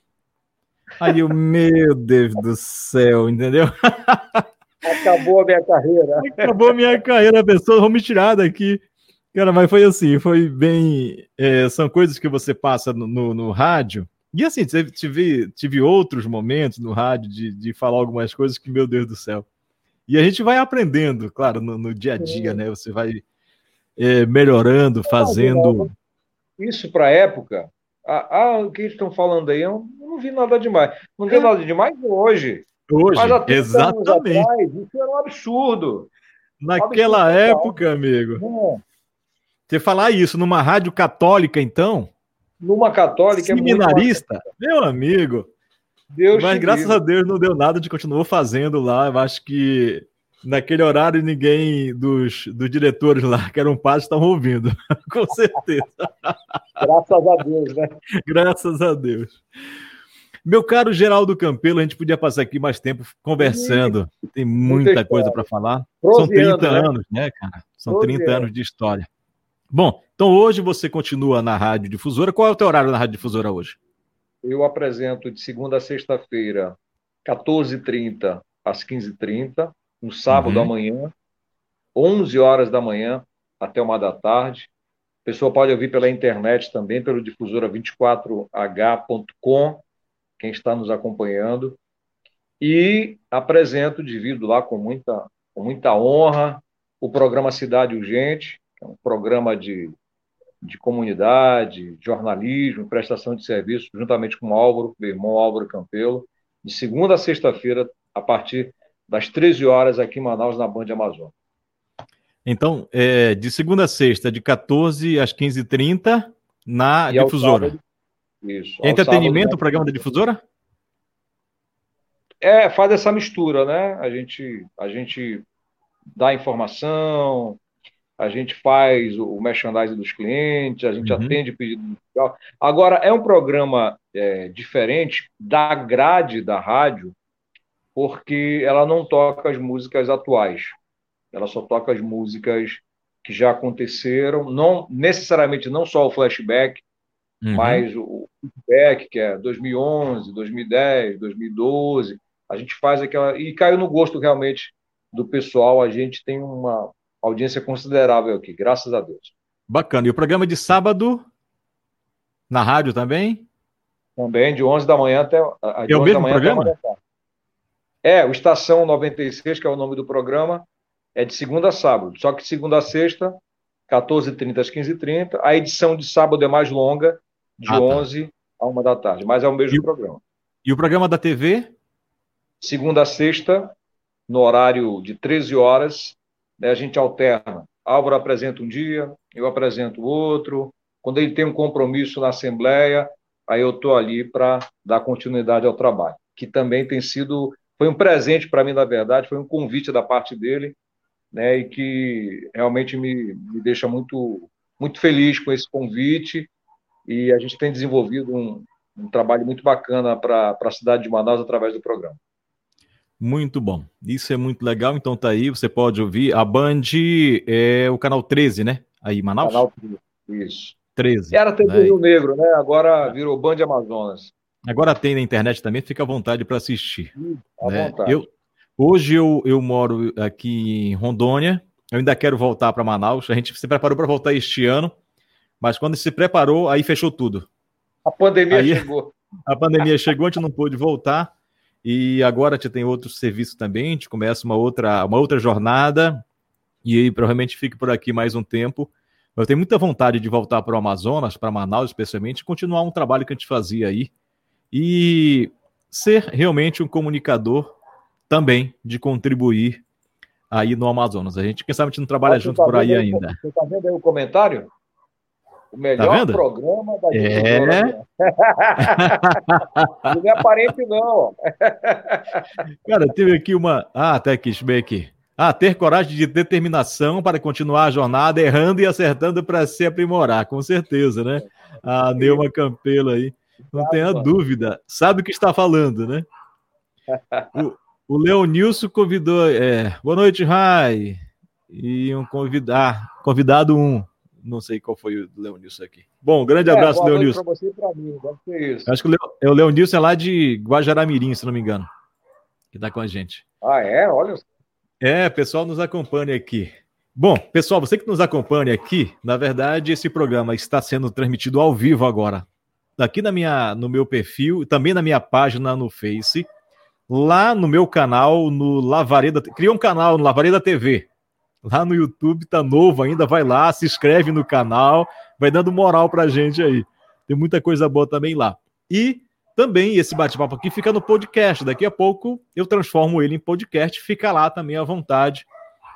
Aí eu, meu Deus do céu, entendeu? Acabou a minha carreira. Acabou a minha carreira, pessoas vão me tirar daqui. Cara, mas foi assim, foi bem. É, são coisas que você passa no, no, no rádio. E assim, tive, tive outros momentos no rádio de, de falar algumas coisas que, meu Deus do céu. E a gente vai aprendendo, claro, no, no dia a dia, né? Você vai é, melhorando, fazendo. Isso para a época, ah, o que eles estão falando aí, eu não vi nada demais. Não vi é. nada demais hoje. Hoje, exatamente. Atrás, isso era um absurdo. Naquela absurdo época, amigo. É. Você falar isso numa rádio católica, então? Numa católica Seminarista? É meu amigo. Deus Mas graças a Deus não deu nada de continuou fazendo lá. Eu acho que naquele horário ninguém dos, dos diretores lá, que eram padres, estavam ouvindo. Com certeza. graças a Deus, né? Graças a Deus. Meu caro Geraldo Campelo, a gente podia passar aqui mais tempo conversando. Tem muita coisa para falar. São 30 né? anos, né, cara? São 30 anos de história. Bom, então hoje você continua na Rádio Difusora. Qual é o teu horário na Rádio Difusora hoje? Eu apresento de segunda a sexta-feira, 14h30 às 15h30, no sábado uhum. amanhã, 11 horas da manhã até uma da tarde. A pessoa pode ouvir pela internet também, pelo difusora24h.com quem está nos acompanhando. E apresento, divido lá com muita, com muita honra, o programa Cidade Urgente, que é um programa de, de comunidade, jornalismo, prestação de serviço, juntamente com o Álvaro, meu irmão Álvaro Campelo, de segunda a sexta-feira, a partir das 13 horas, aqui em Manaus, na Band Amazônia. Então, é, de segunda a sexta, de 14 às 15h30, na e difusora. Sábado, isso. Entretenimento, o programa da difusora? É, faz essa mistura, né? A gente, a gente dá informação, a gente faz o merchandising dos clientes, a gente uhum. atende pedido musical. Agora, é um programa é, diferente da grade da rádio, porque ela não toca as músicas atuais. Ela só toca as músicas que já aconteceram, não necessariamente não só o flashback, uhum. mas o feedback, que é 2011, 2010, 2012, a gente faz aquela. E caiu no gosto realmente do pessoal, a gente tem uma audiência considerável aqui, graças a Deus. Bacana. E o programa de sábado na rádio também? Também, de 11 da manhã até. É o mesmo programa? É, o Estação 96, que é o nome do programa, é de segunda a sábado. Só que segunda a sexta, 14h30 às 15h30. A edição de sábado é mais longa, de ah, tá. 11 a 1 da tarde, mas é o mesmo e, programa. E o programa da TV? Segunda a sexta, no horário de 13 horas, né, a gente alterna. Álvaro apresenta um dia, eu apresento outro. Quando ele tem um compromisso na Assembleia, aí eu estou ali para dar continuidade ao trabalho, que também tem sido, foi um presente para mim, na verdade, foi um convite da parte dele, né, e que realmente me, me deixa muito, muito feliz com esse convite e a gente tem desenvolvido um, um trabalho muito bacana para a cidade de Manaus através do programa. Muito bom. Isso é muito legal. Então tá aí, você pode ouvir. A Band é o canal 13, né? Aí, Manaus? Canal 13, isso. 13. Era TV né? Rio Negro, né? Agora virou Band Amazonas. Agora tem na internet também, fica à vontade para assistir. à né? vontade. Eu, hoje eu, eu moro aqui em Rondônia, eu ainda quero voltar para Manaus. A gente se preparou para voltar este ano. Mas quando se preparou, aí fechou tudo. A pandemia aí, chegou. A pandemia chegou, a gente não pôde voltar. E agora a gente tem outro serviço também, a gente começa uma outra, uma outra jornada. E aí provavelmente fique por aqui mais um tempo. Eu tenho muita vontade de voltar para o Amazonas, para Manaus especialmente, continuar um trabalho que a gente fazia aí. E ser realmente um comunicador também, de contribuir aí no Amazonas. A gente, quem sabe, a gente não trabalha junto tá por aí, aí ainda. Você está vendo aí o comentário? O melhor tá programa da É. não é aparente, não. Cara, teve aqui uma. Ah, até ver aqui. Ah, ter coragem de determinação para continuar a jornada, errando e acertando para se aprimorar, com certeza, né? A Neuma Campelo aí, não tenha dúvida, sabe o que está falando, né? O, o Leonilson convidou, é, boa noite, Rai, e um convidado, convidado um, não sei qual foi o Leonilson aqui. Bom, grande é, abraço, Leonilson. Para você e para mim, deve ser isso. Acho que o, Leo, é o Leonilson é lá de Guajaramirim, se não me engano, que está com a gente. Ah, é? Olha. É, pessoal nos acompanha aqui. Bom, pessoal, você que nos acompanha aqui, na verdade, esse programa está sendo transmitido ao vivo agora. Aqui na minha, no meu perfil, também na minha página no Face, lá no meu canal, no Lavareda. Cria um canal no Lavareda TV lá no YouTube, tá novo ainda, vai lá, se inscreve no canal, vai dando moral pra gente aí. Tem muita coisa boa também lá. E também esse bate-papo aqui fica no podcast. Daqui a pouco eu transformo ele em podcast, fica lá também à vontade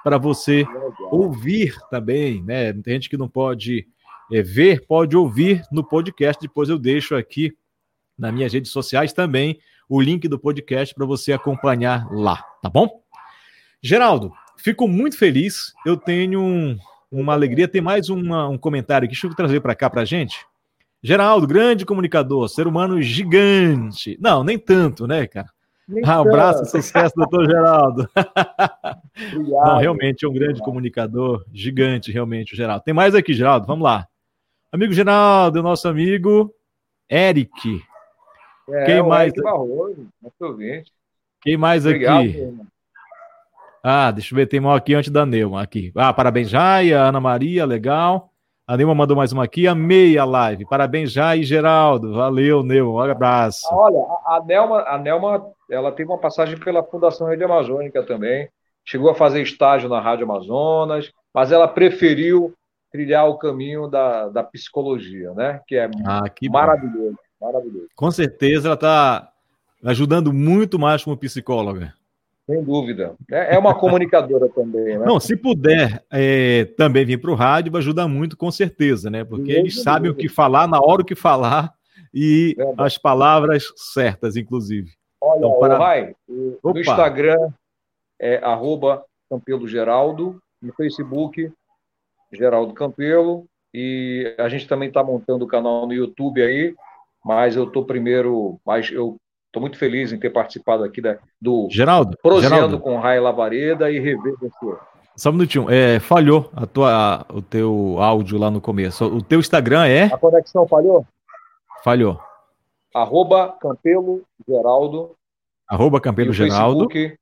para você ouvir também, né? Tem gente que não pode é, ver, pode ouvir no podcast. Depois eu deixo aqui nas minhas redes sociais também o link do podcast para você acompanhar lá, tá bom? Geraldo, Fico muito feliz. Eu tenho um, uma alegria. Tem mais uma, um comentário aqui. Deixa eu trazer para cá para gente. Geraldo, grande comunicador, ser humano gigante. Não, nem tanto, né, cara? Nem Abraço, sucesso, doutor Geraldo. Obrigado. Não, realmente é um grande comunicador, gigante, realmente, o Geraldo. Tem mais aqui, Geraldo, vamos lá. Amigo Geraldo, nosso amigo Eric. É, Quem mais? Eric Barroso, Quem mais Obrigado, aqui? Ah, deixa eu ver, tem uma aqui antes da Neuma. Aqui. Ah, parabéns, Jai, Ana Maria, legal. A Neuma mandou mais uma aqui, amei a live. Parabéns, Jai e Geraldo. Valeu, Neuma, um abraço. Olha, a Nelma, a Nelma, ela teve uma passagem pela Fundação Rede Amazônica também. Chegou a fazer estágio na Rádio Amazonas, mas ela preferiu trilhar o caminho da, da psicologia, né? Que é ah, que maravilhoso, maravilhoso. Com certeza ela está ajudando muito mais como psicóloga. Sem dúvida. É, é uma comunicadora também, né? Não, se puder é, também vir para o rádio, vai ajudar muito, com certeza, né? Porque eles sabem o que falar, na hora o que falar, e Verdade. as palavras certas, inclusive. Olha, então, para... vai, no Instagram é arroba Campelo Geraldo, no Facebook, Geraldo Campelo, e a gente também está montando o canal no YouTube aí, mas eu estou primeiro, mas eu Estou muito feliz em ter participado aqui da, do Geraldo, Proseando Geraldo. com Rai Lavareda e Rever você. Só um minutinho. É, falhou a tua, o teu áudio lá no começo. O teu Instagram é? A conexão falhou? Falhou. Arroba Campelo Geraldo. Arroba Campelo Geraldo. Facebook,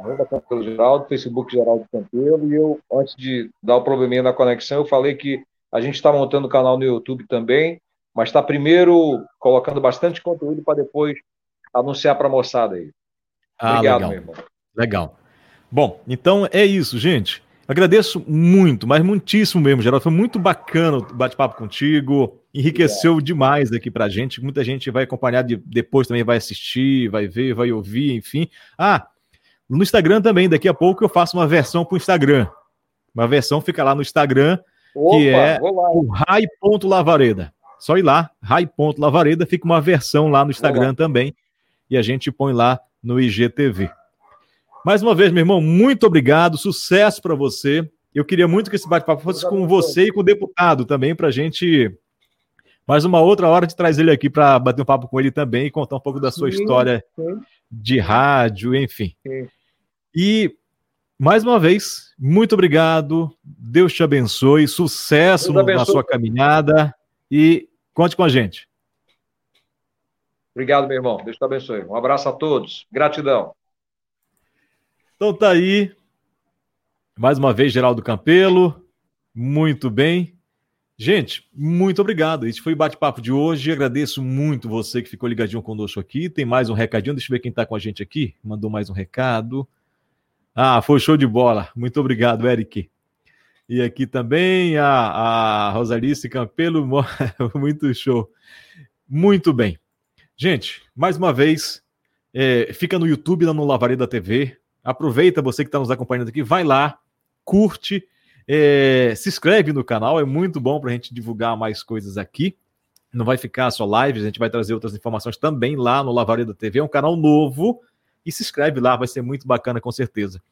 arroba Campelo Geraldo, Facebook Geraldo Campelo. E eu, antes de dar o probleminha na conexão, eu falei que a gente está montando o canal no YouTube também mas está primeiro colocando bastante conteúdo para depois anunciar para a moçada aí. Ah, Obrigado, legal. meu irmão. Legal. Bom, então é isso, gente. Agradeço muito, mas muitíssimo mesmo, Geraldo. Foi muito bacana o bate-papo contigo. Enriqueceu Obrigado. demais aqui pra gente. Muita gente vai acompanhar de, depois também, vai assistir, vai ver, vai ouvir, enfim. Ah, no Instagram também, daqui a pouco eu faço uma versão para o Instagram. Uma versão fica lá no Instagram, Opa, que é o rai.lavareda. Só ir lá, rai.lavareda, fica uma versão lá no Instagram também. E a gente põe lá no IGTV. Mais uma vez, meu irmão, muito obrigado, sucesso para você. Eu queria muito que esse bate-papo fosse com você e com o deputado também, para a gente. Mais uma outra hora de trazer ele aqui para bater um papo com ele também e contar um pouco da sua história de rádio, enfim. E mais uma vez, muito obrigado. Deus te abençoe, sucesso abençoe. na sua caminhada e Conte com a gente. Obrigado, meu irmão. Deus te abençoe. Um abraço a todos. Gratidão. Então tá aí. Mais uma vez, Geraldo Campelo. Muito bem. Gente, muito obrigado. Esse foi o bate-papo de hoje. Agradeço muito você que ficou ligadinho conosco aqui. Tem mais um recadinho. Deixa eu ver quem está com a gente aqui. Mandou mais um recado. Ah, foi show de bola. Muito obrigado, Eric. E aqui também a, a Rosalice Campelo, muito show. Muito bem. Gente, mais uma vez, é, fica no YouTube, lá no Lavareda TV. Aproveita você que está nos acompanhando aqui, vai lá, curte, é, se inscreve no canal, é muito bom para a gente divulgar mais coisas aqui. Não vai ficar só lives, a gente vai trazer outras informações também lá no Lavareda TV. É um canal novo e se inscreve lá, vai ser muito bacana com certeza.